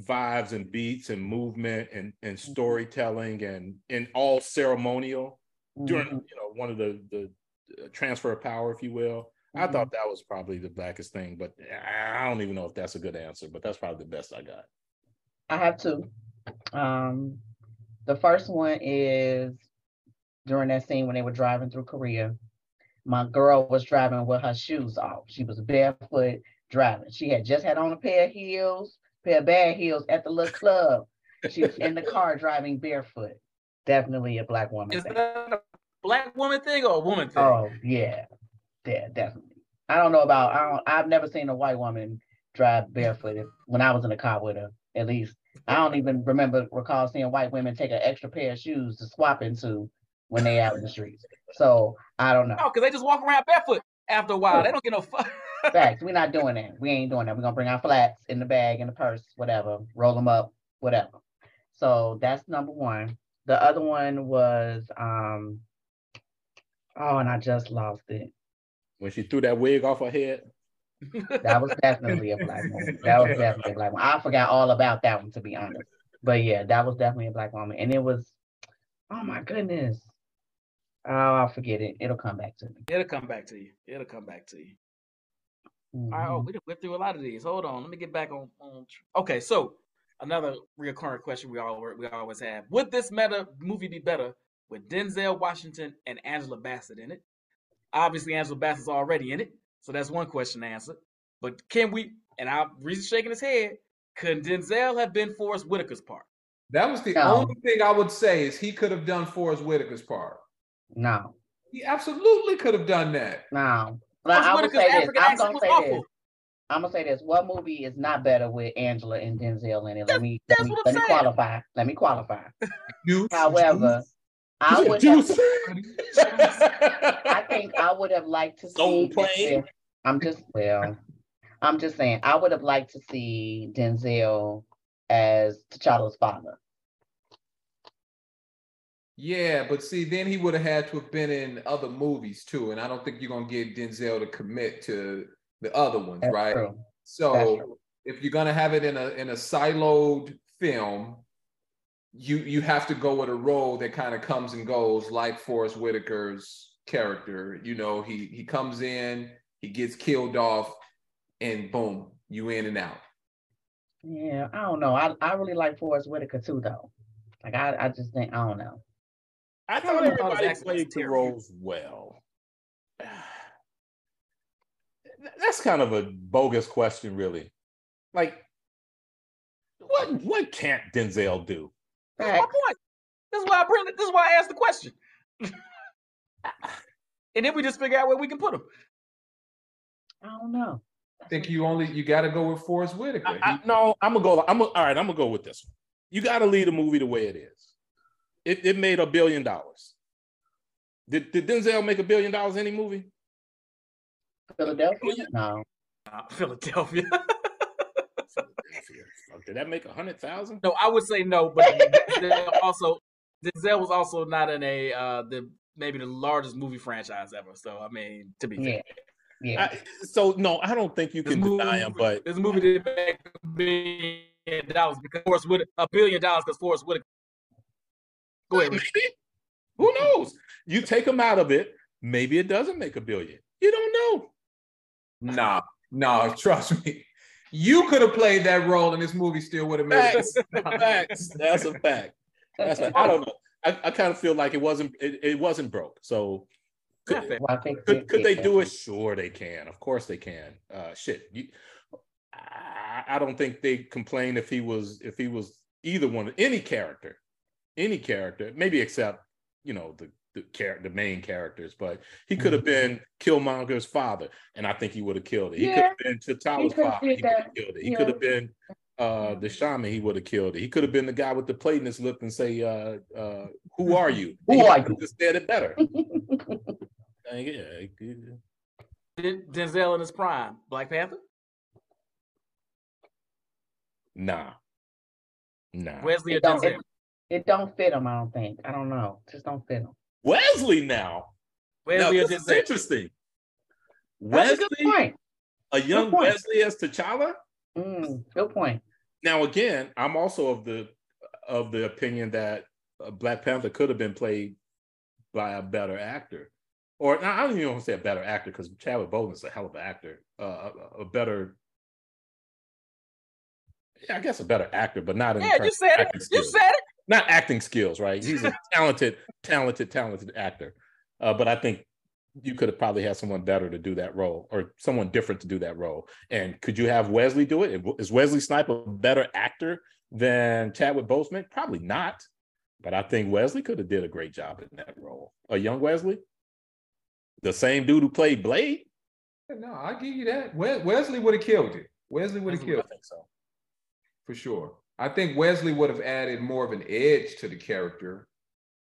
vibes and beats and movement and and mm-hmm. storytelling and and all ceremonial mm-hmm. during you know one of the the uh, transfer of power, if you will. Mm-hmm. I thought mm-hmm. that was probably the blackest thing, but I don't even know if that's a good answer. But that's probably the best I got.
I have two. Um, the first one is during that scene when they were driving through Korea. My girl was driving with her shoes off. She was barefoot driving. She had just had on a pair of heels, pair of bad heels at the little club. She was in the car driving barefoot. Definitely a black woman.
Is thing. that a black woman thing or a woman thing?
Oh yeah, yeah, definitely. I don't know about. I don't. I've never seen a white woman drive barefoot when I was in the car with her. At least I don't even remember recall seeing white women take an extra pair of shoes to swap into when they out in the streets. So I don't know.
Oh, because they just walk around barefoot after a while. They don't get no fuck.
Facts. We're not doing that. We ain't doing that. We're gonna bring our flats in the bag, in the purse, whatever, roll them up, whatever. So that's number one. The other one was um oh, and I just lost it.
When she threw that wig off her head.
That was definitely a black woman. That was definitely a black woman. I forgot all about that one to be honest. But yeah, that was definitely a black woman. And it was, oh my goodness. Oh, I'll forget it. It'll come back to me.
It'll come back to you. It'll come back to you. Mm-hmm. All right, oh, we went through a lot of these. Hold on, let me get back on. on... Okay, so another recurring question we all we always have: Would this meta movie be better with Denzel Washington and Angela Bassett in it? Obviously, Angela Bassett's already in it. So that's one question answered. But can we, and I'm Reese shaking his head, could Denzel have been Forest Whitaker's part?
That was the no. only thing I would say is he could have done Forest Whitaker's part.
No.
He absolutely could have done that.
No. But I, would say this. I'm gonna say awful. this. I'm gonna say this. What movie is not better with Angela and Denzel in it? Let me let me, let me qualify. Let me qualify. However, I would have, I think I would have liked to see. Denzel, I'm just well, I'm just saying I would have liked to see Denzel as T'Challa's father.
Yeah, but see, then he would have had to have been in other movies too, and I don't think you're gonna get Denzel to commit to the other ones, That's right? True. So if you're gonna have it in a in a siloed film, you you have to go with a role that kind of comes and goes, like Forest Whitaker's character. You know, he he comes in, he gets killed off, and boom, you in and out.
Yeah, I don't know. I, I really like Forest Whitaker too, though. Like I, I just think I don't know.
I thought everybody played the roles well. That's kind of a bogus question, really. Like, what what can't Denzel do?
That's my point. This is why I bring. This is why I asked the question. and then we just figure out where we can put him.
I don't know.
I think you only you got to go with Forest Whitaker. I,
I, no, I'm gonna go. I'm a, all right. I'm gonna go with this one. You got to lead the movie the way it is. It, it made a billion dollars. Did, did Denzel make a billion dollars in any movie?
Philadelphia? No.
Uh, Philadelphia.
Philadelphia. Did that make a hundred thousand?
No, I would say no, but also Denzel was also not in a uh the maybe the largest movie franchise ever. So I mean, to be
yeah.
fair.
Yeah. I, so no, I don't think you can this deny him. But
this movie didn't make a billion dollars because Forest Whitaker a billion dollars because Forest Whitaker.
Go ahead. Maybe. Who knows? You take him out of it, maybe it doesn't make a billion. You don't know.
Nah, nah, trust me. You could have played that role and this movie still would have made
facts, facts. That's a fact. That's a, I don't know. I, I kind of feel like it wasn't it, it wasn't broke. So could, well, could, could they do it? Sure, they can. Of course, they can. Uh, shit, you, I, I don't think they complain if he was if he was either one of any character, any character, maybe except you know the the char- the main characters, but he could have mm-hmm. been Killmonger's father, and I think he would have killed it. He yeah. could have been T'Challa's father, he would have killed it. He yeah. could have been uh, the shaman, he would have killed it. He could have been the guy with the plate in his lip and say, uh, uh, "Who are you?"
Who are you?
Just said it better.
yeah. Denzel in his prime, Black Panther.
Nah. Nah.
Wesley it don't,
it, it, don't fit him. I don't think. I don't know. Just don't fit him.
Wesley now. Wesley now, this is interesting. Wesley, a, a, young Wesley as T'Challa.
Mm, good point.
Now again, I'm also of the of the opinion that Black Panther could have been played by a better actor, or I don't even want to say a better actor because Chadwick Boseman is a hell of an actor. Uh, a, a, better, yeah, I guess a better actor, but not in
yeah. You said it. Skills. You said it.
Not acting skills, right? He's a talented, talented, talented actor. Uh, but I think you could have probably had someone better to do that role or someone different to do that role. And could you have Wesley do it? Is Wesley Snipe a better actor than Chadwick Boseman? Probably not. But I think Wesley could have did a great job in that role. A young Wesley, the same dude who played Blade.
No, I give you that. Wesley would have killed it. Wesley would have killed. I think so, for sure. I think Wesley would have added more of an edge to the character.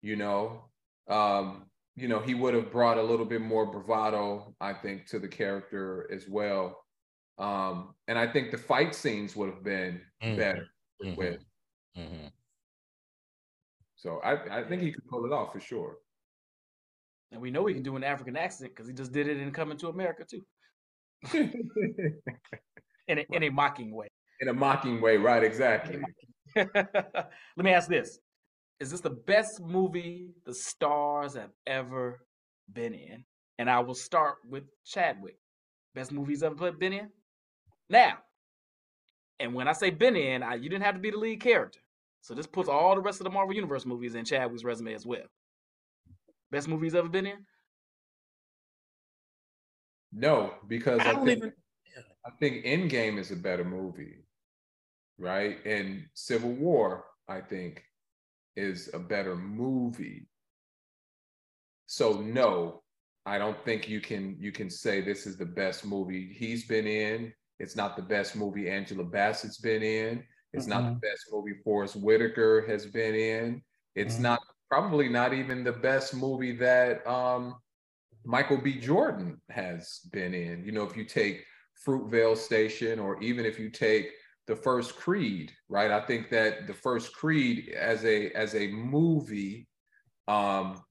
You know, um, you know, he would have brought a little bit more bravado, I think, to the character as well. Um, and I think the fight scenes would have been mm-hmm. better mm-hmm. with. Mm-hmm. So I, I think he could pull it off for sure.
And we know he can do an African accent because he just did it in Coming to America too. in, a, in a mocking way.
In a mocking way, right? Exactly.
Let me ask this: is this the best movie the stars have ever been in? And I will start with Chadwick. Best movies ever been in? Now, and when I say been in, I, you didn't have to be the lead character. So this puts all the rest of the Marvel Universe movies in Chadwick's resume as well. Best movies ever been in?
No, because I, I think even... I think Endgame is a better movie, right? And Civil War, I think, is a better movie. So no, I don't think you can you can say this is the best movie he's been in. It's not the best movie Angela Bassett's been in. It's mm-hmm. not the best movie Forest Whitaker has been in. It's mm-hmm. not probably not even the best movie that um, Michael B. Jordan has been in. You know, if you take Fruitvale Station, or even if you take the first Creed, right? I think that the first Creed as a as a movie um,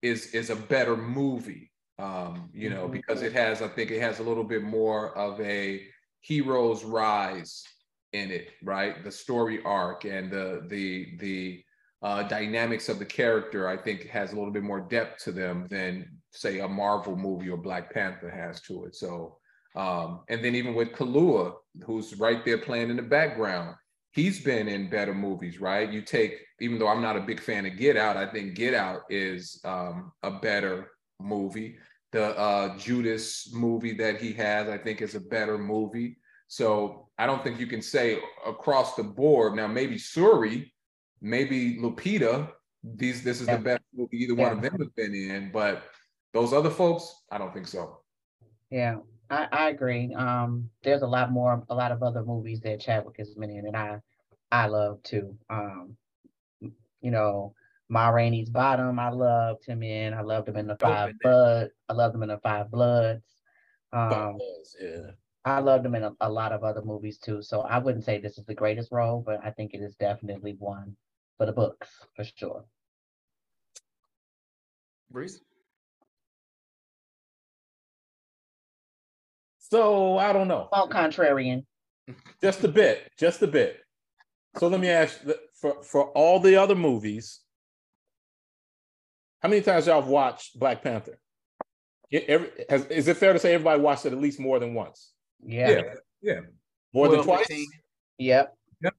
is is a better movie, um, you know, mm-hmm. because it has I think it has a little bit more of a hero's rise in it, right? The story arc and the the the uh, dynamics of the character, I think, has a little bit more depth to them than say a Marvel movie or Black Panther has to it. So um, and then even with Kaluuya, who's right there playing in the background, he's been in better movies, right? You take, even though I'm not a big fan of Get Out, I think Get Out is um, a better movie. The uh, Judas movie that he has, I think, is a better movie. So I don't think you can say across the board. Now, maybe Shuri, maybe Lupita, these this is yeah. the best movie either yeah. one of them have been in, but those other folks, I don't think so.
Yeah, I, I agree. Um, there's a lot more, a lot of other movies that Chadwick has been in, and I, I love too. Um, you know, Ma Rainey's Bottom, I loved him in. I loved him in the Five Blood. I loved him in the Five Bloods. Um, yeah. I loved him in a, a, lot of other movies too. So I wouldn't say this is the greatest role, but I think it is definitely one for the books for sure.
Breeze.
So I don't know.
All contrarian.
Just a bit, just a bit. So let me ask for for all the other movies, how many times y'all have watched Black Panther? Every, has, is it fair to say everybody watched it at least more than once?
Yeah. Yeah.
yeah.
More well, than twice?
Yep.
yep.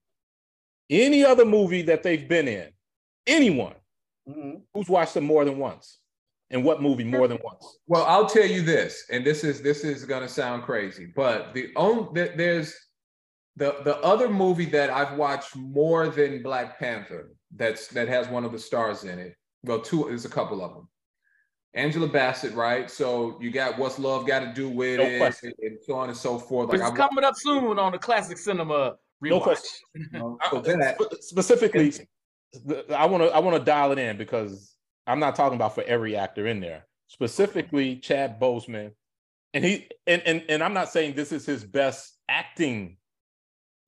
Any other movie that they've been in, anyone mm-hmm. who's watched them more than once? And what movie more than once?
Well, I'll tell you this, and this is this is gonna sound crazy, but the only there's the the other movie that I've watched more than Black Panther that's that has one of the stars in it. Well, two there's a couple of them. Angela Bassett, right? So you got what's love got to do with no it, and, and, so on and so forth.
Like it's coming up soon on the classic cinema rewatch. No question.
so that, specifically, I want to I want to dial it in because I'm not talking about for every actor in there. Specifically, Chad Boseman, and he and and and I'm not saying this is his best acting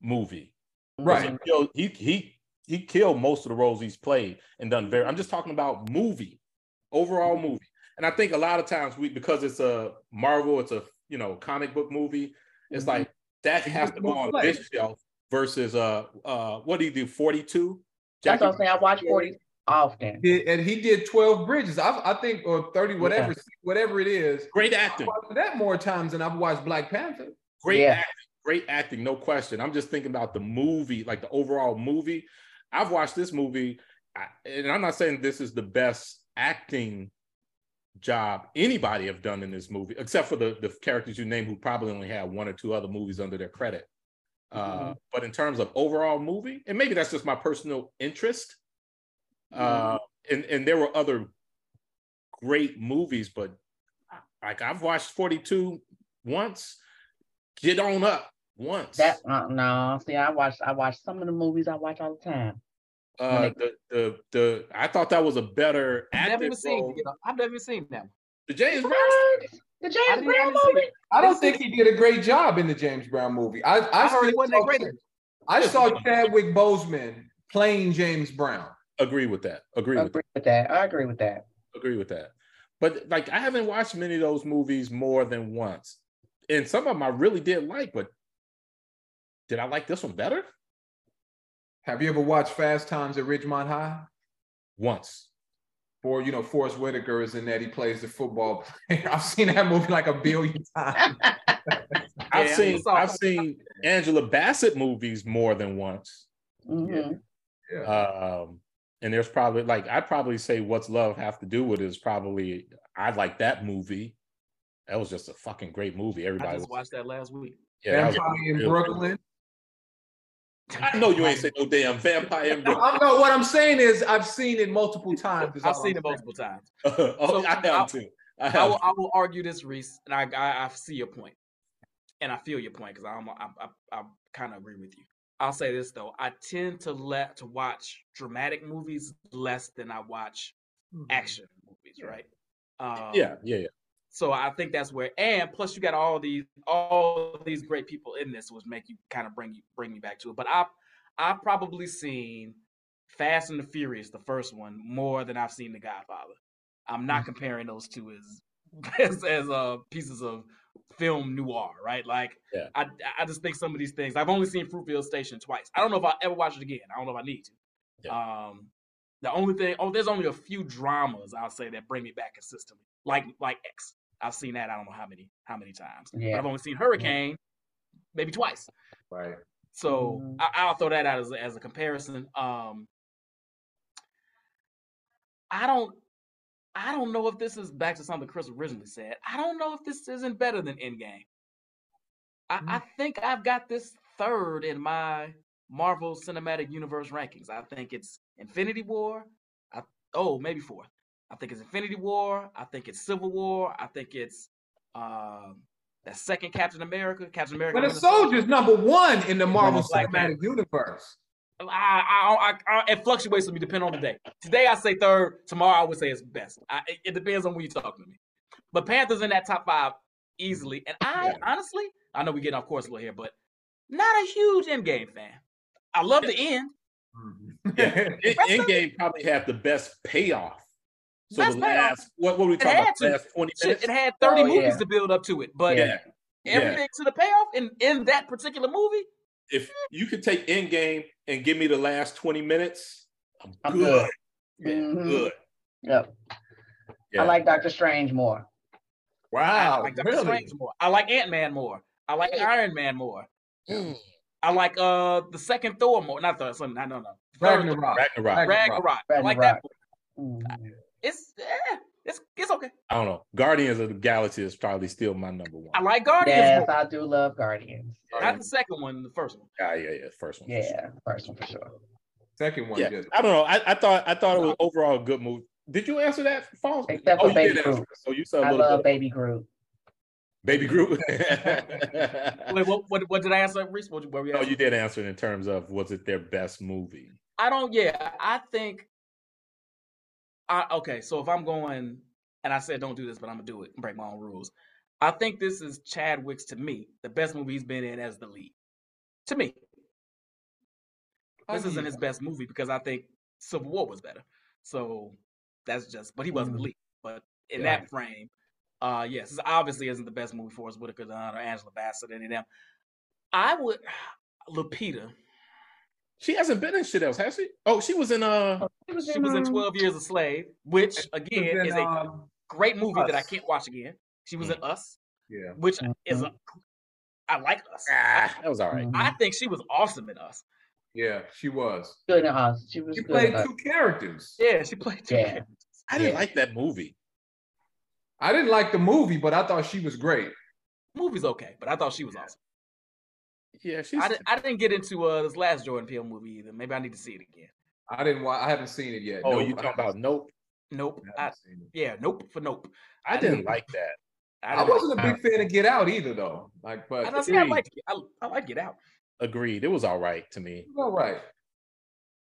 movie.
Right.
He killed, he he he killed most of the roles he's played and done very. I'm just talking about movie, overall movie. And I think a lot of times we because it's a Marvel, it's a you know comic book movie. It's mm-hmm. like that has to go on this shelf versus uh uh what do you do 42?
That's what I'm saying. I watch 40 often.
and he did 12 bridges. I, I think, or 30, whatever, yeah. whatever it is.
Great acting.
that more times than I've watched Black Panther.
Great yeah. acting. Great acting, no question. I'm just thinking about the movie, like the overall movie. I've watched this movie, and I'm not saying this is the best acting job anybody have done in this movie, except for the, the characters you name who probably only had one or two other movies under their credit. Mm-hmm. Uh, but in terms of overall movie, and maybe that's just my personal interest, uh, and and there were other great movies, but like I've watched 42 once. Get on up once.
That uh, no, see, I watched I watched some of the movies I watch all the time.
Uh, the, the the I thought that was a better.
I've never seen. I've never seen that.
The James Brown.
The James Brown movie.
I don't think he did a great job in the James Brown movie. I I, I heard it wasn't great. I saw Chadwick Boseman playing James Brown.
Agree with that. Agree,
agree with, that. I agree with that.
Agree with that. But like I haven't watched many of those movies more than once. And some of them I really did like, but did I like this one better?
Have you ever watched Fast Times at Ridgemont High?
Once.
For you know, Forest Whitaker is in that he plays the football player. I've seen that movie like a billion times.
I've seen I've seen Angela Bassett movies more than once.
Mm-hmm.
Yeah. Um, and there's probably like I'd probably say what's love have to do with is probably I like that movie. That was just a fucking great movie. Everybody I
just watched that last week.
Yeah, Vampire in Brooklyn.
I know you ain't say no damn vampire in Brooklyn.
I know what I'm saying is I've seen it multiple times.
I've seen it multiple times.
oh, so I have too. I,
have I, will, I will argue this, Reese, and I, I, I see your point, and I feel your point because I'm I, I, I kind of agree with you. I'll say this though, I tend to let to watch dramatic movies less than I watch mm-hmm. action movies, right?
Um, yeah, yeah, yeah.
So I think that's where, and plus you got all these all these great people in this, which make you kind of bring you bring me back to it. But I've I've probably seen Fast and the Furious, the first one, more than I've seen The Godfather. I'm not mm-hmm. comparing those two as as, as uh, pieces of film noir, right? Like,
yeah.
I I just think some of these things. I've only seen Fruitvale Station twice. I don't know if I'll ever watch it again. I don't know if I need to. Yeah. Um, the only thing, oh, there's only a few dramas I'll say that bring me back consistently, like like X. I've seen that. I don't know how many how many times. Yeah. But I've only seen Hurricane, maybe twice.
Right.
So mm. I, will throw that out as, as a comparison. Um, I don't I don't know if this is back to something Chris originally said. I don't know if this isn't better than Endgame. I, mm. I think I've got this third in my Marvel Cinematic Universe rankings. I think it's Infinity War. I, oh, maybe fourth. I think it's Infinity War. I think it's Civil War. I think it's um, that second Captain America. Captain America.
But the Soldier's number one in the Marvel Cinematic Universe.
I, I, I, I, it fluctuates with me depending on the day. Today I say third. Tomorrow I would say it's best. I, it, it, depends on when you're talking to me. But Panthers in that top five easily. And I yeah. honestly, I know we get off course a little here, but not a huge Endgame fan. I love the end.
Mm-hmm. Yeah. Endgame probably had the best payoff. So best the last, what, what were we talking about? The last 20 minutes?
It had 30 oh, movies yeah. to build up to it, but yeah. everything to the payoff in, in that particular movie
if you could take Endgame and give me the last 20 minutes, I'm, I'm
good. Good. Mm-hmm. good. Yep. Yeah. I like Doctor Strange more.
Wow.
I like Doctor really? Strange more. I like Ant Man more. I like Iron Man more. Mm. I like uh the second Thor more. Not the I don't know.
Ragnarok.
Ragnarok. Ragnarok. Ragnarok. I like that. Mm. It's eh, it's it's okay.
I don't know. Guardians of the Galaxy is probably still my number one.
I like Guardians.
Yes, more. I do love Guardians.
Not the second one, the first one.
Yeah, yeah, yeah. First one.
Yeah, sure. first one for sure.
Second one.
Yeah. Just... I don't know. I, I thought I thought it was overall a good movie. Did you answer that, Falls?
Except oh, for Baby Groot. So you said I love bit. Baby Groot.
Baby Groot.
Wait, what, what, what did I answer, Reese? What, what
no, you did answer it in terms of was it their best movie?
I don't. Yeah, I think. I, okay, so if I'm going and I said don't do this, but I'm gonna do it and break my own rules. I think this is Chadwick's to me the best movie he's been in as the lead. To me, this isn't his best movie because I think Civil War was better. So that's just, but he wasn't mm. the lead. But in yeah. that frame, uh, yes, this obviously isn't the best movie Forest Whitaker done or Angela Bassett any of them. I would Lupita.
She hasn't been in shit else, has she? Oh, she was in uh
oh, she was in, was in um, Twelve Years a Slave, which again in, is a um, great movie Us. that I can't watch again. She was in Us,
yeah,
which mm-hmm. is a I like Us.
Ah, that was all right.
I think she was awesome in Us.
Yeah, she was
good in Us. She was.
She played two characters.
Yeah, she played two yeah. characters.
I didn't yeah. like that movie.
I didn't like the movie, but I thought she was great.
movie's okay, but I thought she was awesome.
Yeah, she's.
I, didn't, I didn't get into uh, this last Jordan Peele movie either. Maybe I need to see it again.
I didn't. I haven't seen it yet.
Oh, nope. you talking about Nope?
Nope. I, yeah, Nope for Nope.
I, I didn't, like that.
I, I wasn't a big fan of Get Out either, though. Like, but
I, see, I like I, I like Get Out.
Agreed. It was all right to me.
All right.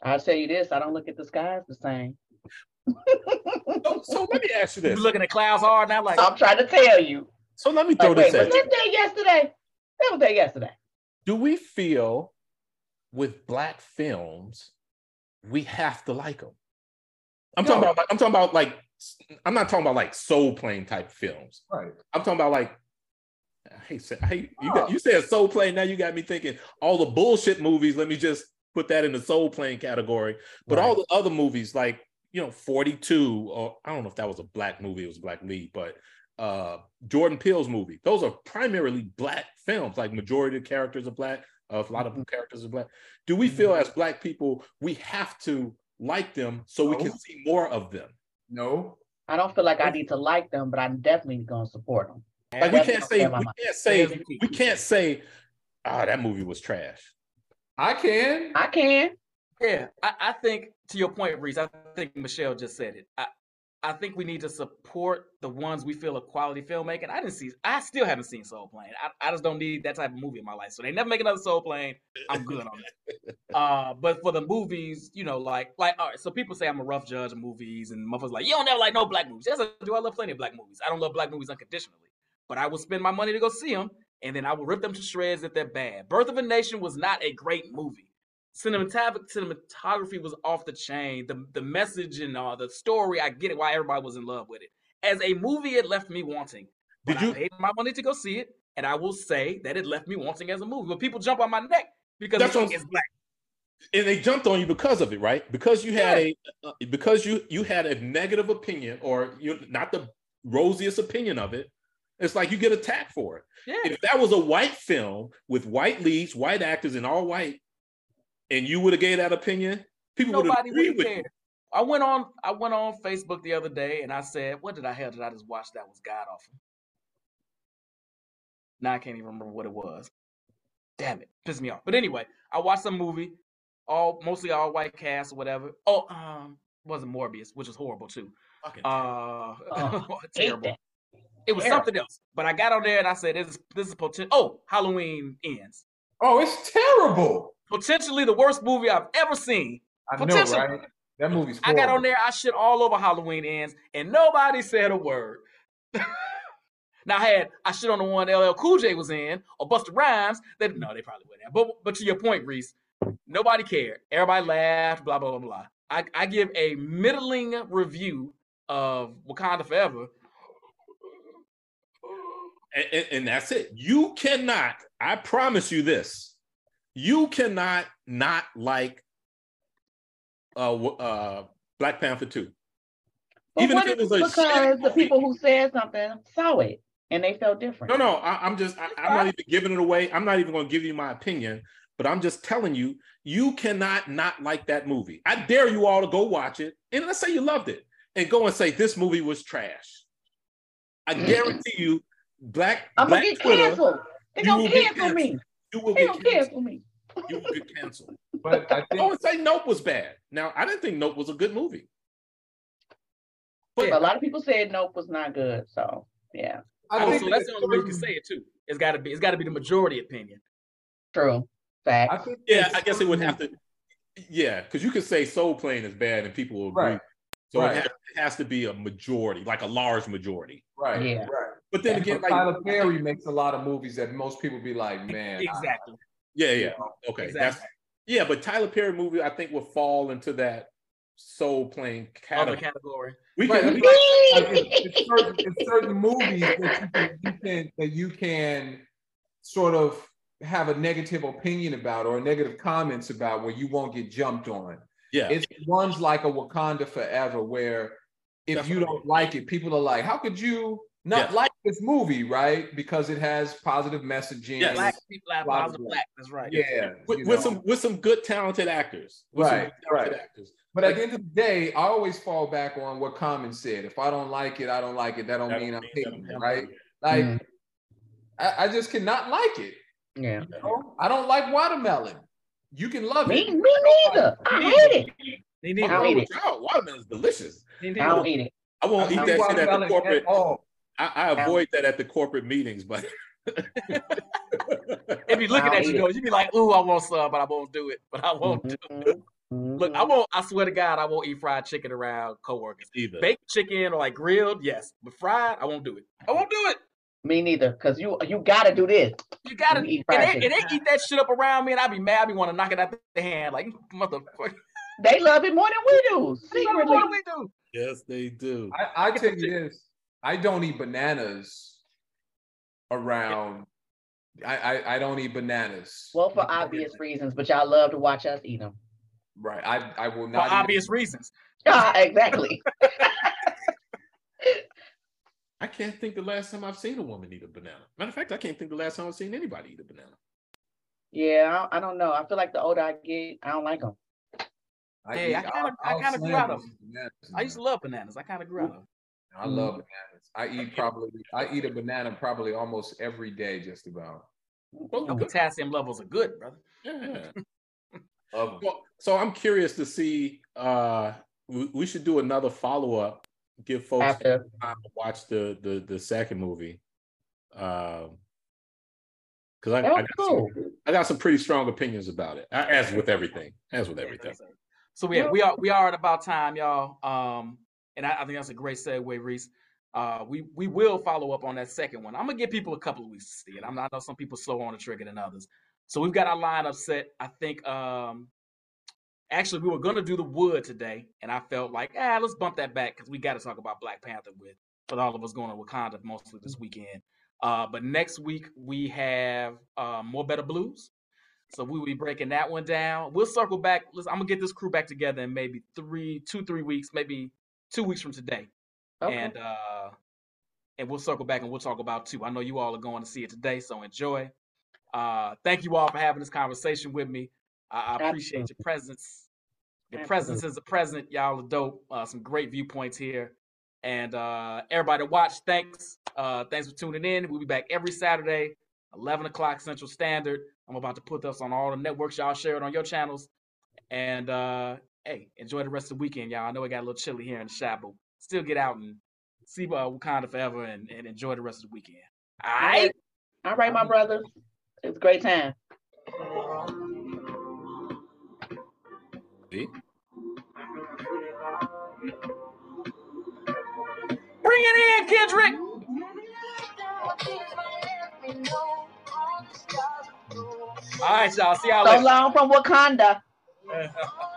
I'll tell you this: I don't look at the skies the same.
so, so, let me ask you this:
you looking at clouds hard now? Like
I'm trying to tell you.
So let me throw like, this wait,
at was you. that day yesterday? That was day yesterday.
Do we feel with black films we have to like them? I'm no. talking about. I'm talking about like. I'm not talking about like Soul Plane type films.
Right.
I'm talking about like. Hey, hey, you got, you said Soul Plane. Now you got me thinking all the bullshit movies. Let me just put that in the Soul Plane category. But right. all the other movies, like you know, 42, or I don't know if that was a black movie. It was black lead, but uh, Jordan Peele's movie. Those are primarily black films. Like majority of characters are black. Uh, a lot of mm-hmm. characters are black. Do we feel as black people we have to like them so we can see more of them?
No.
I don't feel like I need to like them, but I'm definitely going to support them.
Like we can't say we can't say we can't say, ah, oh, that movie was trash.
I can.
I can.
Yeah, I, I think to your point, Reese. I think Michelle just said it. I, I think we need to support the ones we feel are quality filmmaking. I didn't see, I still haven't seen Soul Plane. I, I just don't need that type of movie in my life. So they never make another Soul Plane. I'm good on that. Uh, but for the movies, you know, like, like, all right. So people say I'm a rough judge of movies, and motherfuckers like, you don't ever like no black movies. Yes, I do. I love plenty of black movies. I don't love black movies unconditionally, but I will spend my money to go see them, and then I will rip them to shreds if they're bad. Birth of a Nation was not a great movie cinematography was off the chain. The the message and uh, the story, I get it why everybody was in love with it. As a movie, it left me wanting. Did you I paid my money to go see it, and I will say that it left me wanting as a movie. But people jump on my neck because That's it's black.
And they jumped on you because of it, right? Because you had yeah. a uh, because you you had a negative opinion or you not the rosiest opinion of it. It's like you get attacked for it.
Yeah.
If that was a white film with white leads, white actors, and all white, and you would have gave that opinion, people would have
Nobody
agreed
would
with
care.
you.
I went on I went on Facebook the other day and I said, what did I hell did I just watch that was god awful? Now I can't even remember what it was. Damn it, pissed me off. But anyway, I watched some movie, all mostly all white cast or whatever. Oh, um, wasn't Morbius, which was horrible too.
Fucking
Oh,
Uh,
hate
terrible. It was
Terrible.
something else. But I got on there and I said, this is this is potential. Oh, Halloween ends.
Oh, it's terrible.
Potentially the worst movie I've ever seen.
I know, right? That movie's.
I got on there, I shit all over Halloween ends, and nobody said a word. now I had I shit on the one LL Cool J was in, or Busta Rhymes. That no, they probably wouldn't have. But but to your point, Reese, nobody cared. Everybody laughed. Blah blah blah blah. I, I give a middling review of Wakanda Forever.
and, and- and that's it. You cannot, I promise you this, you cannot not like uh, uh, Black Panther 2.
But
Even if it was a
because the people who said something saw it and they felt different?
No, no, I, I'm just, I, I'm not even giving it away. I'm not even going to give you my opinion, but I'm just telling you, you cannot not like that movie. I dare you all to go watch it. And let's say you loved it and go and say this movie was trash. I guarantee you, Black,
I'm
Black
gonna get
Twitter,
canceled. They
you
gonna cancel me.
You will
They
get
gonna
canceled.
cancel me.
You will get canceled.
But I
Go
think
and say Nope was bad. Now, I didn't think Nope was a good movie.
But a lot of people said Nope was not good. So yeah,
I
Oh,
think
so that's the only way you can
um,
say it too. It's gotta be it's gotta be the majority opinion.
true.
I
Fact.
think
Yeah, I guess it would have um, to. Yeah, because you could say Soul Plane is bad and people will agree.
Right.
So
Right.
It, has, it has to be a majority, like a large majority.
Right.
Yeah.
Right.
But then
Yeah.
again,
But
like
Tyler Perry makes a lot of movies that most people be like, man, I-
Exactly.
yeah, yeah, okay,
Exactly.
that's yeah. But Tyler Perry movie, I think, will fall into that Soul Plane
Other
category.
category.
We
Right,
can, we-
like it's, it's certain, it's certain movies that you can, you can that you can sort of have a negative opinion about or negative comments about where you won't get jumped on.
yeah,
It's ones like a Wakanda Forever where if
That's
you don't like it, people are like, how could you not
Yeah.
like this movie, right? Because it has positive messaging.
Yes.
Black people have
Lot of
positive
black.
black. That's right.
Yeah.
with, with some with some good talented actors. With some
Right,
good talented
right.
actors.
But at the end of the day, I always fall back on what Common said. If I don't like it, I don't like it. That don't
That
mean
don't
I'm
mean
hating,
I'm
it, right? Like
Mm.
I, I just cannot like it.
Yeah.
you know? I don't like watermelon. You can love
Me,
it.
me neither. I hate it.
They need
I
wrong
hate
with y'all? Watermelon is delicious.
I don't eat it.
I won't
I
eat that shit at the corporate.
at all.
I, I avoid that at the corporate meetings, but
They be looking at you
eat
though. You be like, "Ooh, I want some, but I won't do it." But I won't do it.
Mhm.
Look, I won't. I swear to God, I won't eat fried chicken around coworkers.
either.
Baked chicken or like grilled, yes, but fried, I won't do it. I won't do it.
Me neither. Cause you you gotta do this.
You gotta.
You eat
and,
fried
they, and they eat that shit up around me, and I'd be mad. I be want to knock it out the hand, like motherfucker.
They love it more than we do.
What
Secretly.
do we do?
Yes, they do.
I, I tell you this, I don't eat bananas around. I, I, I don't eat bananas.
Well, for obvious reasons, but y'all love to watch us eat them.
Right. I, I will
For
not. eat-
obvious reasons.
Yeah, exactly.
I can't think the last time I've seen a woman eat a banana. Matter of fact, I can't think the last time I've seen anybody eat a banana.
Yeah, I, I don't know. I feel like the older I get, I don't like them.
I
Hey, I kinda-
I'll-
I
I'll
kinda grew out of
these bananas,
I used to love bananas. I kind of grew out of them.
I love bananas. I eat probably. I eat a banana probably almost every day, just about.
Well,
Mm.
Potassium levels are good, brother.
Yeah.
Love 'em.
well, so I'm curious to see. Uh, we, we should do another follow up. Give folks
After
time to watch the the the second movie. Um, because I,
that
I, got
cool.
some, I got some pretty strong opinions about it. As with everything, as with everything.
So yeah, we are we are at about time, y'all. Um, and I, I think that's a great segue, Reese. Uh, we we will follow up on that second one. I'm gonna give people a couple of weeks to see it. I'm not, I know some people slow on the trigger than others. So we've got our lineup set. I think um, actually we were gonna do the wood today, and I felt like ah, let's bump that back because we got to talk about Black Panther with with all of us going to Wakanda mostly this weekend. Uh, but next week we have uh, Mo' Better Blues. So we will be breaking that one down. We'll circle back. Listen, I'm gonna get this crew back together in maybe three, two, three weeks, maybe two weeks from today.
Okay.
And uh and we'll circle back and we'll talk about two. I know you all are going to see it today, so enjoy. Uh, thank you all for having this conversation with me. I, I appreciate your presence. Your Absolutely. presence is a present. Y'all are dope. Uh, some great viewpoints here. And uh, everybody watch, thanks. Uh, thanks for tuning in. We'll be back every Saturday, 11 o'clock Central Standard. I'm about to put this on all the networks y'all share it on your channels. And uh, hey, enjoy the rest of the weekend, y'all. I know it got a little chilly here in the shop, but still get out and see uh, Wakanda forever and, and enjoy the rest of the weekend. All right.
All right, my brother. It's a great time.
See? Bring it in, Kendrick. All right, y'all. See y'all
so later. So long from Wakanda.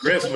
Christmas.